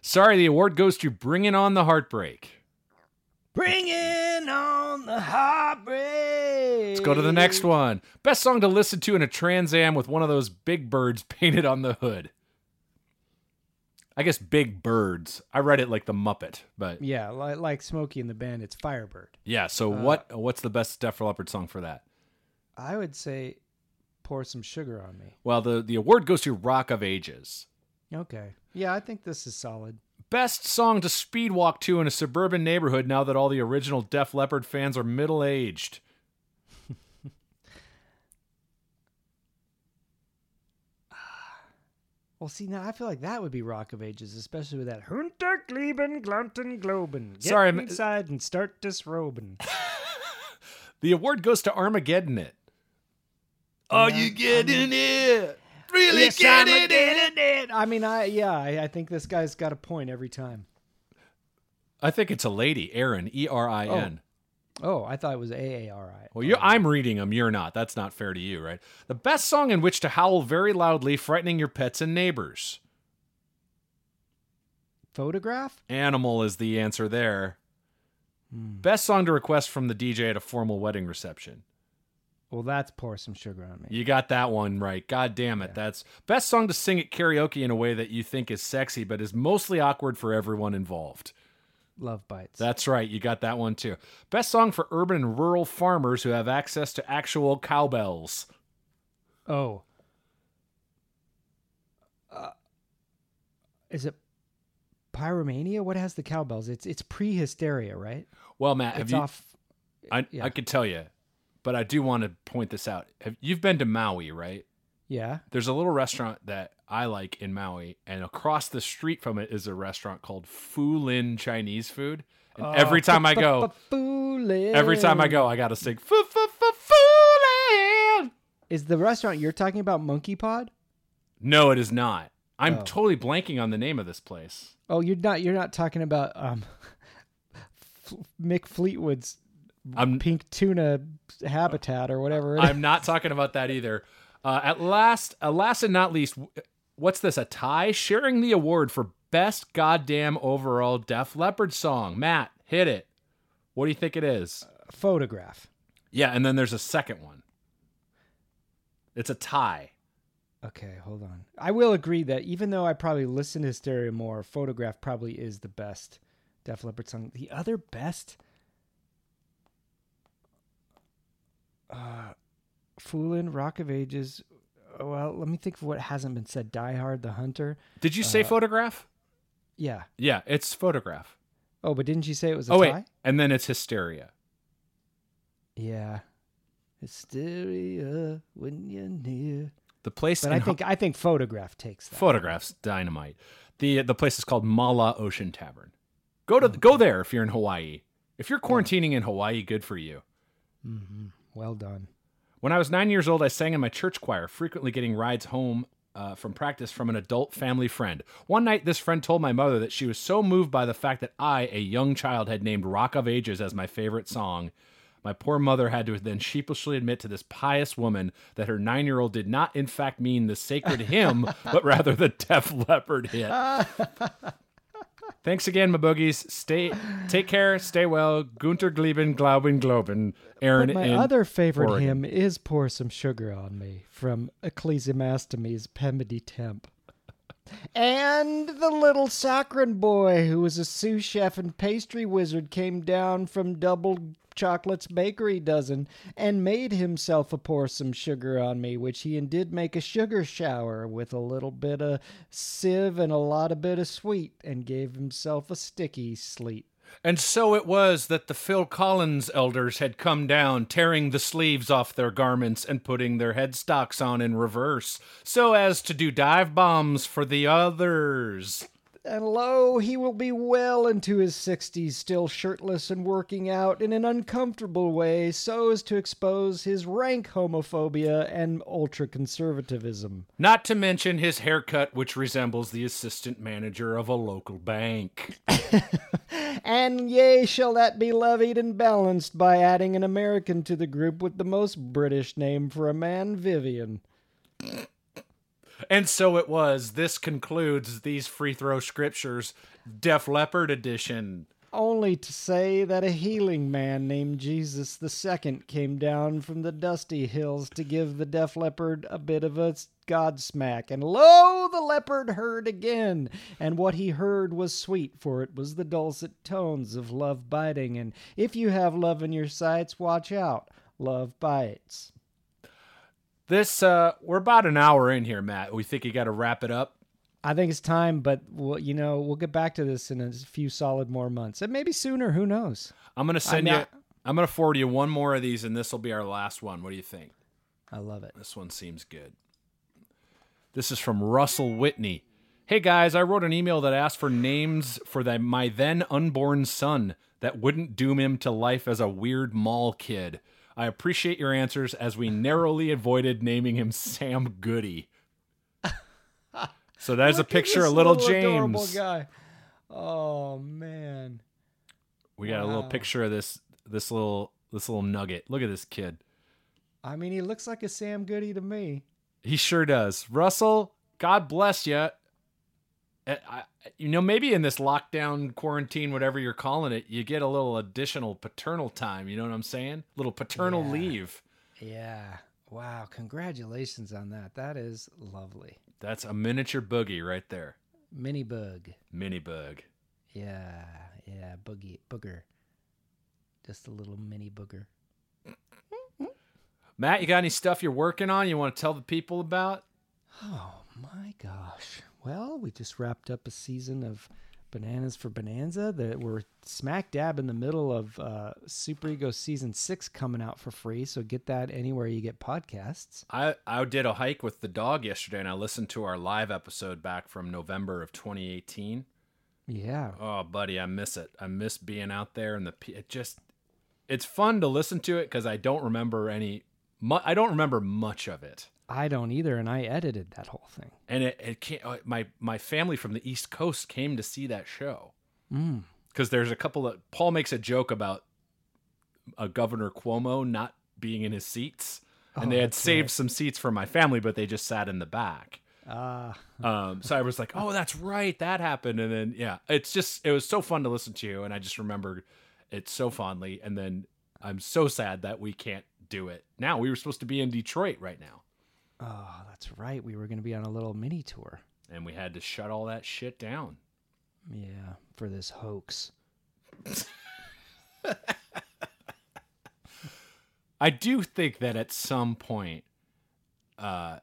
[SPEAKER 2] Sorry, the award goes to Bringing On the Heartbreak.
[SPEAKER 1] Bringing on the heartbreak.
[SPEAKER 2] Let's go to the next one. Best song to listen to in a Trans Am with one of those big birds painted on the hood. I guess big birds. I read it like the Muppet, but
[SPEAKER 1] Yeah, like, like Smokey and the Bandits, Firebird.
[SPEAKER 2] yeah. So uh, what? What's the best Def Leppard song for that?
[SPEAKER 1] I would say pour some sugar on me.
[SPEAKER 2] Well, the the award goes to Rock of Ages.
[SPEAKER 1] Okay. Yeah, I think this is solid.
[SPEAKER 2] Best song to speed walk to in a suburban neighborhood now that all the original Def Leppard fans are middle aged.
[SPEAKER 1] Well, see, now I feel like that would be Rock of Ages, especially with that Huntergleben, Glunten, Globen. Get
[SPEAKER 2] Sorry, I'm-
[SPEAKER 1] inside and start disrobing.
[SPEAKER 2] The award goes to Armageddon. It. Are you getting it? Really
[SPEAKER 1] Yes, I'm a it. I mean, I yeah, I, I think this guy's got a point every time.
[SPEAKER 2] I think it's a lady, Erin, E R I N.
[SPEAKER 1] Oh. Oh, I thought it was A A R I.
[SPEAKER 2] Well, you I'm reading them. You're not. That's not fair to you, right? The best song in which to howl very loudly, frightening your pets and neighbors.
[SPEAKER 1] Photograph?
[SPEAKER 2] Animal is the answer there. Hmm. Best song to request from the DJ at a formal wedding reception.
[SPEAKER 1] Well, that's pour some sugar on me.
[SPEAKER 2] You got that one right. God damn it. That's best song to sing at karaoke in a way that you think is sexy, but is mostly awkward for everyone involved.
[SPEAKER 1] Love bites.
[SPEAKER 2] That's right. You got that one too. Best song for urban and rural farmers who have access to actual cowbells.
[SPEAKER 1] Oh. Uh, is it Pyromania? What has the cowbells? It's it's pre-hysteria, right?
[SPEAKER 2] Well, Matt, have
[SPEAKER 1] it's
[SPEAKER 2] you?
[SPEAKER 1] off.
[SPEAKER 2] I
[SPEAKER 1] yeah.
[SPEAKER 2] I could tell you, but I do want to point this out. Have, you've been to Maui, right?
[SPEAKER 1] Yeah.
[SPEAKER 2] There's a little restaurant that I like in Maui, and across the street from it is a restaurant called Fu Lin Chinese Food. And
[SPEAKER 1] Oh,
[SPEAKER 2] every time I go,
[SPEAKER 1] Foolin'.
[SPEAKER 2] every time I go, I gotta sing Fu Fu Fu Fu Lin.
[SPEAKER 1] Is the restaurant you're talking about Monkey Pod?
[SPEAKER 2] No, it is not. I'm
[SPEAKER 1] Oh.
[SPEAKER 2] totally blanking on the name of this place.
[SPEAKER 1] Oh, you're not. You're not talking about um, F- Mick Fleetwood's
[SPEAKER 2] I'm
[SPEAKER 1] pink tuna habitat or whatever.
[SPEAKER 2] I'm not talking about that either. Uh, at last, uh, last and not least, what's this? A tie sharing the award for best goddamn overall Def Leppard song. Matt, hit it. What do you think it is?
[SPEAKER 1] is. photograph.
[SPEAKER 2] Yeah, and then there's a second one. It's a tie.
[SPEAKER 1] Okay, hold on. I will agree that even though I probably listen to Hysteria more, Photograph probably is the best Def Leppard song. The other best, uh, Foolin', Rock of Ages. uh, Well, let me think of what hasn't been said. Die Hard, The Hunter.
[SPEAKER 2] Did you say photograph?
[SPEAKER 1] Yeah.
[SPEAKER 2] Yeah, it's photograph.
[SPEAKER 1] Oh, but didn't you say it was a
[SPEAKER 2] Oh wait,
[SPEAKER 1] tie?
[SPEAKER 2] and then it's hysteria.
[SPEAKER 1] Yeah. Hysteria when you're near.
[SPEAKER 2] The place
[SPEAKER 1] But I think I think Photograph takes that.
[SPEAKER 2] photographs dynamite. The the place is called Mala Ocean Tavern. Go to go there if you're in Hawaii. If you're quarantining in Hawaii, good for you.
[SPEAKER 1] hmm Well done.
[SPEAKER 2] When I was nine years old, I sang in my church choir, frequently getting rides home uh, from practice from an adult family friend. One night, this friend told my mother that she was so moved by the fact that I, a young child, had named Rock of Ages as my favorite song. My poor mother had to then sheepishly admit to this pious woman that her nine year old did not, in fact, mean the sacred hymn, but rather the Def Leppard hit. Thanks again, my boogies. Stay, take care, stay well. Gunter Gleben, Glauben, Globen. Aaron
[SPEAKER 1] But my other favorite
[SPEAKER 2] Oregon.
[SPEAKER 1] hymn is Pour Some Sugar on Me from Ecclesiastes Pemberty Temp. And the little saccharine boy who was a sous chef and pastry wizard came down from Double Chocolate's bakery dozen and made himself a pour some sugar on me, which he did make a sugar shower with a little bit of sieve and a lot of bit of sweet, and gave himself a sticky sleep.
[SPEAKER 2] And so it was that the Phil Collen elders had come down, tearing the sleeves off their garments and putting their headstocks on in reverse, so as to do dive bombs for the others.
[SPEAKER 1] And lo, he will be well into his sixties, still shirtless and working out in an uncomfortable way so as to expose his rank homophobia and ultra conservatism.
[SPEAKER 2] Not to mention his haircut, which resembles the assistant manager of a local bank.
[SPEAKER 1] And yea, shall that be levied and balanced by adding an American to the group with the most British name for a man, Vivian.
[SPEAKER 2] And so it was. This concludes these free throw scriptures, Def Leppard edition.
[SPEAKER 1] Only to say that a healing man named Jesus the Second came down from the dusty hills to give the deaf leopard a bit of a god smack. And lo, the leopard heard again, and what he heard was sweet, for it was the dulcet tones of love biting. And if you have love in your sights, watch out, love bites.
[SPEAKER 2] This, uh, we're about an hour in here, Matt. We think you got to wrap it up.
[SPEAKER 1] I think it's time, but we'll, you know we'll get back to this in a few solid more months, and maybe sooner. Who knows?
[SPEAKER 2] I'm gonna send
[SPEAKER 1] I'm
[SPEAKER 2] you.
[SPEAKER 1] not-
[SPEAKER 2] I'm gonna forward you one more of these, and this will be our last one. What do you think?
[SPEAKER 1] I love it.
[SPEAKER 2] This one seems good. This is from Russell Whitney. Hey guys, I wrote an email that asked for names for the, my then unborn son that wouldn't doom him to life as a weird mall kid. I appreciate your answers as we narrowly avoided naming him Sam Goody. So there's a picture of little
[SPEAKER 1] adorable
[SPEAKER 2] James.
[SPEAKER 1] guy. Oh man.
[SPEAKER 2] We got a little picture of this this little this little nugget. Look at this kid.
[SPEAKER 1] I mean, he looks like a Sam Goody to me.
[SPEAKER 2] He sure does. Russell, God bless you. Eh, I, you know, maybe in this lockdown, quarantine, whatever you're calling it, you get a little additional paternal time. You know what I'm saying? A little paternal
[SPEAKER 1] Yeah.
[SPEAKER 2] leave.
[SPEAKER 1] Yeah. Wow. Congratulations on that. That is lovely.
[SPEAKER 2] That's a miniature boogie right there.
[SPEAKER 1] Mini bug.
[SPEAKER 2] Mini bug.
[SPEAKER 1] Yeah. Yeah. Boogie. Booger. Just a little mini booger.
[SPEAKER 2] Matt, you got any stuff you're working on? You want to tell the people about?
[SPEAKER 1] Oh my gosh. Well, we just wrapped up a season of Bananas for Bonanza that we're smack dab in the middle of uh, Super Ego season six coming out for free. So get that anywhere you get podcasts.
[SPEAKER 2] I, I did a hike with the dog yesterday and I listened to our live episode back from November of 2018.
[SPEAKER 1] Yeah.
[SPEAKER 2] Oh, buddy, I miss it. I miss being out there and the it just it's fun to listen to it because I don't remember any. Mu- I don't remember much of it,
[SPEAKER 1] I don't either, and I edited that whole thing.
[SPEAKER 2] and it it can't. uh, My my family from the East Coast came to see that show
[SPEAKER 1] Mm.
[SPEAKER 2] because there's a couple of Paul makes a joke about a Governor Cuomo not being in his seats, and
[SPEAKER 1] Oh,
[SPEAKER 2] they had saved
[SPEAKER 1] right.
[SPEAKER 2] some seats for my family, but they just sat in the back.
[SPEAKER 1] Ah,
[SPEAKER 2] Um, so I was like, "Oh, that's right, that happened." And then yeah, it's just it was so fun to listen to, and I just remember it so fondly. And then I'm so sad that we can't do it now. We were supposed to be in Detroit right now,
[SPEAKER 1] oh, that's right. We were going to be on a little mini tour.
[SPEAKER 2] and we had to shut all that shit down.
[SPEAKER 1] Yeah, for this hoax.
[SPEAKER 2] I do think that at some point, uh,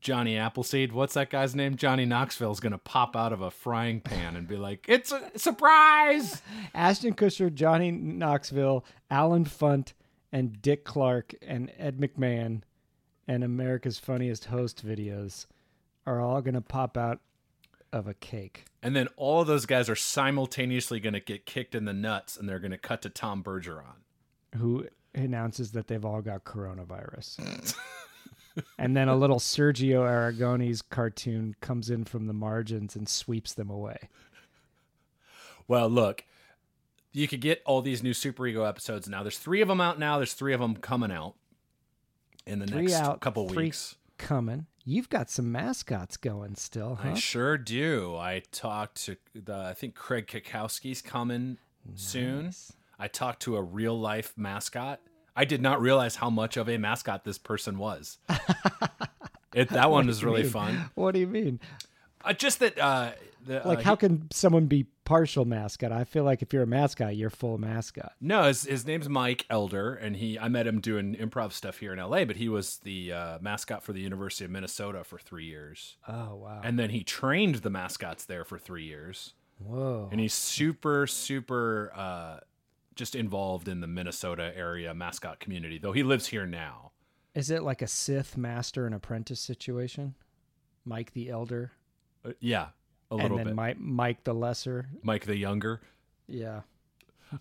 [SPEAKER 2] Johnny Appleseed, what's that guy's name? Johnny Knoxville is gonna pop out of a frying pan and be like, "It's a surprise."
[SPEAKER 1] Ashton Kutcher, Johnny Knoxville, Allen Funt, and Dick Clark, and Ed McMahon, and America's Funniest Host videos are all going to pop out of a cake.
[SPEAKER 2] And then all of those guys are simultaneously going to get kicked in the nuts and they're going to cut to Tom Bergeron.
[SPEAKER 1] who announces that they've all got coronavirus. and then a little Sergio Aragones cartoon comes in from the margins and sweeps them away.
[SPEAKER 2] Well, look, you could get all these new Superego episodes now. There's three of them out now. There's three of them coming out in the
[SPEAKER 1] Three
[SPEAKER 2] next
[SPEAKER 1] out,
[SPEAKER 2] couple weeks.
[SPEAKER 1] coming. You've got some mascots going still, huh?
[SPEAKER 2] I sure do. I talked to the, I think Craig Kakowski's coming soon. I talked to a real life mascot. I did not realize how much of a mascot this person was. it, that one was really fun.
[SPEAKER 1] What do you mean?
[SPEAKER 2] Uh, just that, uh, the,
[SPEAKER 1] Like,
[SPEAKER 2] uh,
[SPEAKER 1] how
[SPEAKER 2] he-
[SPEAKER 1] can someone be partial mascot? I feel like if you're a mascot, you're full mascot.
[SPEAKER 2] No, his, his name's Mike Elder, and he I met him doing improv stuff here in LA, but he was the uh, mascot for the University of Minnesota for three years,
[SPEAKER 1] Oh wow!
[SPEAKER 2] and then he trained the mascots there for three years,
[SPEAKER 1] Whoa!
[SPEAKER 2] and he's super super uh, just involved in the Minnesota area mascot community. Though he lives here now.
[SPEAKER 1] Is it like a Sith master and apprentice situation? Mike the Elder,
[SPEAKER 2] Uh, yeah, a
[SPEAKER 1] and
[SPEAKER 2] little
[SPEAKER 1] then
[SPEAKER 2] bit.
[SPEAKER 1] Mike, Mike the Lesser.
[SPEAKER 2] Mike the younger.
[SPEAKER 1] Yeah.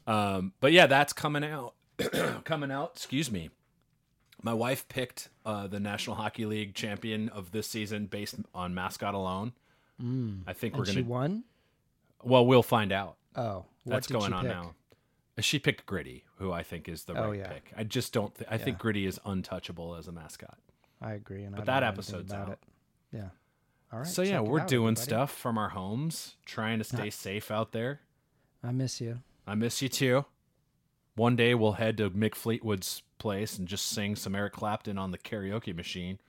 [SPEAKER 2] Um, but yeah, that's coming out. coming out. Excuse me. My wife picked uh, the National Hockey League champion of this season based on mascot alone. I think
[SPEAKER 1] And
[SPEAKER 2] we're gonna.
[SPEAKER 1] won.
[SPEAKER 2] Well, we'll find out.
[SPEAKER 1] Oh,
[SPEAKER 2] That's going
[SPEAKER 1] she
[SPEAKER 2] on
[SPEAKER 1] pick?
[SPEAKER 2] now. She picked Gritty, who I think is the
[SPEAKER 1] Oh,
[SPEAKER 2] right
[SPEAKER 1] yeah.
[SPEAKER 2] pick. I just don't. Th- I think Gritty is untouchable as a mascot.
[SPEAKER 1] I agree, and
[SPEAKER 2] But that
[SPEAKER 1] don't know anything
[SPEAKER 2] episode's out.
[SPEAKER 1] it. Yeah. All right.
[SPEAKER 2] so yeah, we're
[SPEAKER 1] out,
[SPEAKER 2] doing
[SPEAKER 1] everybody.
[SPEAKER 2] stuff from our homes, trying to stay safe out there.
[SPEAKER 1] I miss you.
[SPEAKER 2] I miss you too. One day we'll head to Mick Fleetwood's place and just sing some Eric Clapton on the karaoke machine.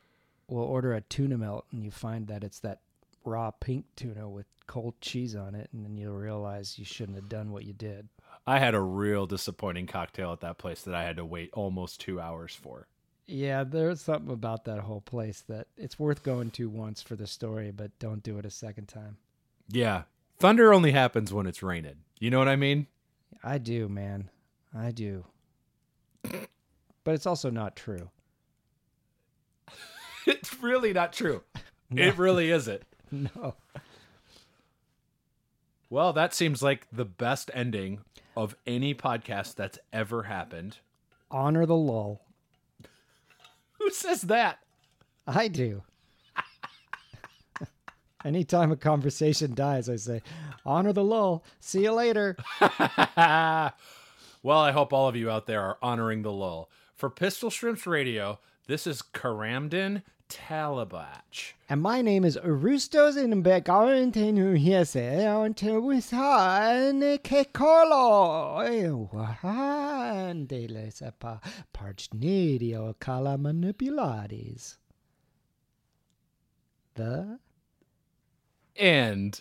[SPEAKER 1] We'll order a tuna melt, and you find that it's that raw pink tuna with cold cheese on it, and then you'll realize you shouldn't have done what you did.
[SPEAKER 2] I had a real disappointing cocktail at that place that I had to wait almost two hours for.
[SPEAKER 1] Yeah, there's something about that whole place that it's worth going to once for the story, but don't do it a second time.
[SPEAKER 2] Yeah. Thunder only happens when it's raining. You know what I mean?
[SPEAKER 1] I do, man. I do. But it's also not true.
[SPEAKER 2] It's really not true. It really isn't.
[SPEAKER 1] No.
[SPEAKER 2] Well, that seems like the best ending of any podcast that's ever happened.
[SPEAKER 1] Honor the lull.
[SPEAKER 2] Who says that?
[SPEAKER 1] I do. Anytime a conversation dies, I say, honor the lull. See you later.
[SPEAKER 2] well, I hope all of you out there are honoring the lull. For Pistol Shrimps Radio, this is Karamdin Talabach.
[SPEAKER 1] And my name is Arustos in Begarantenu Hiese until we saw Nike Colo. Juan de la Sepa Parchnidio Cala Manipulades. The
[SPEAKER 2] And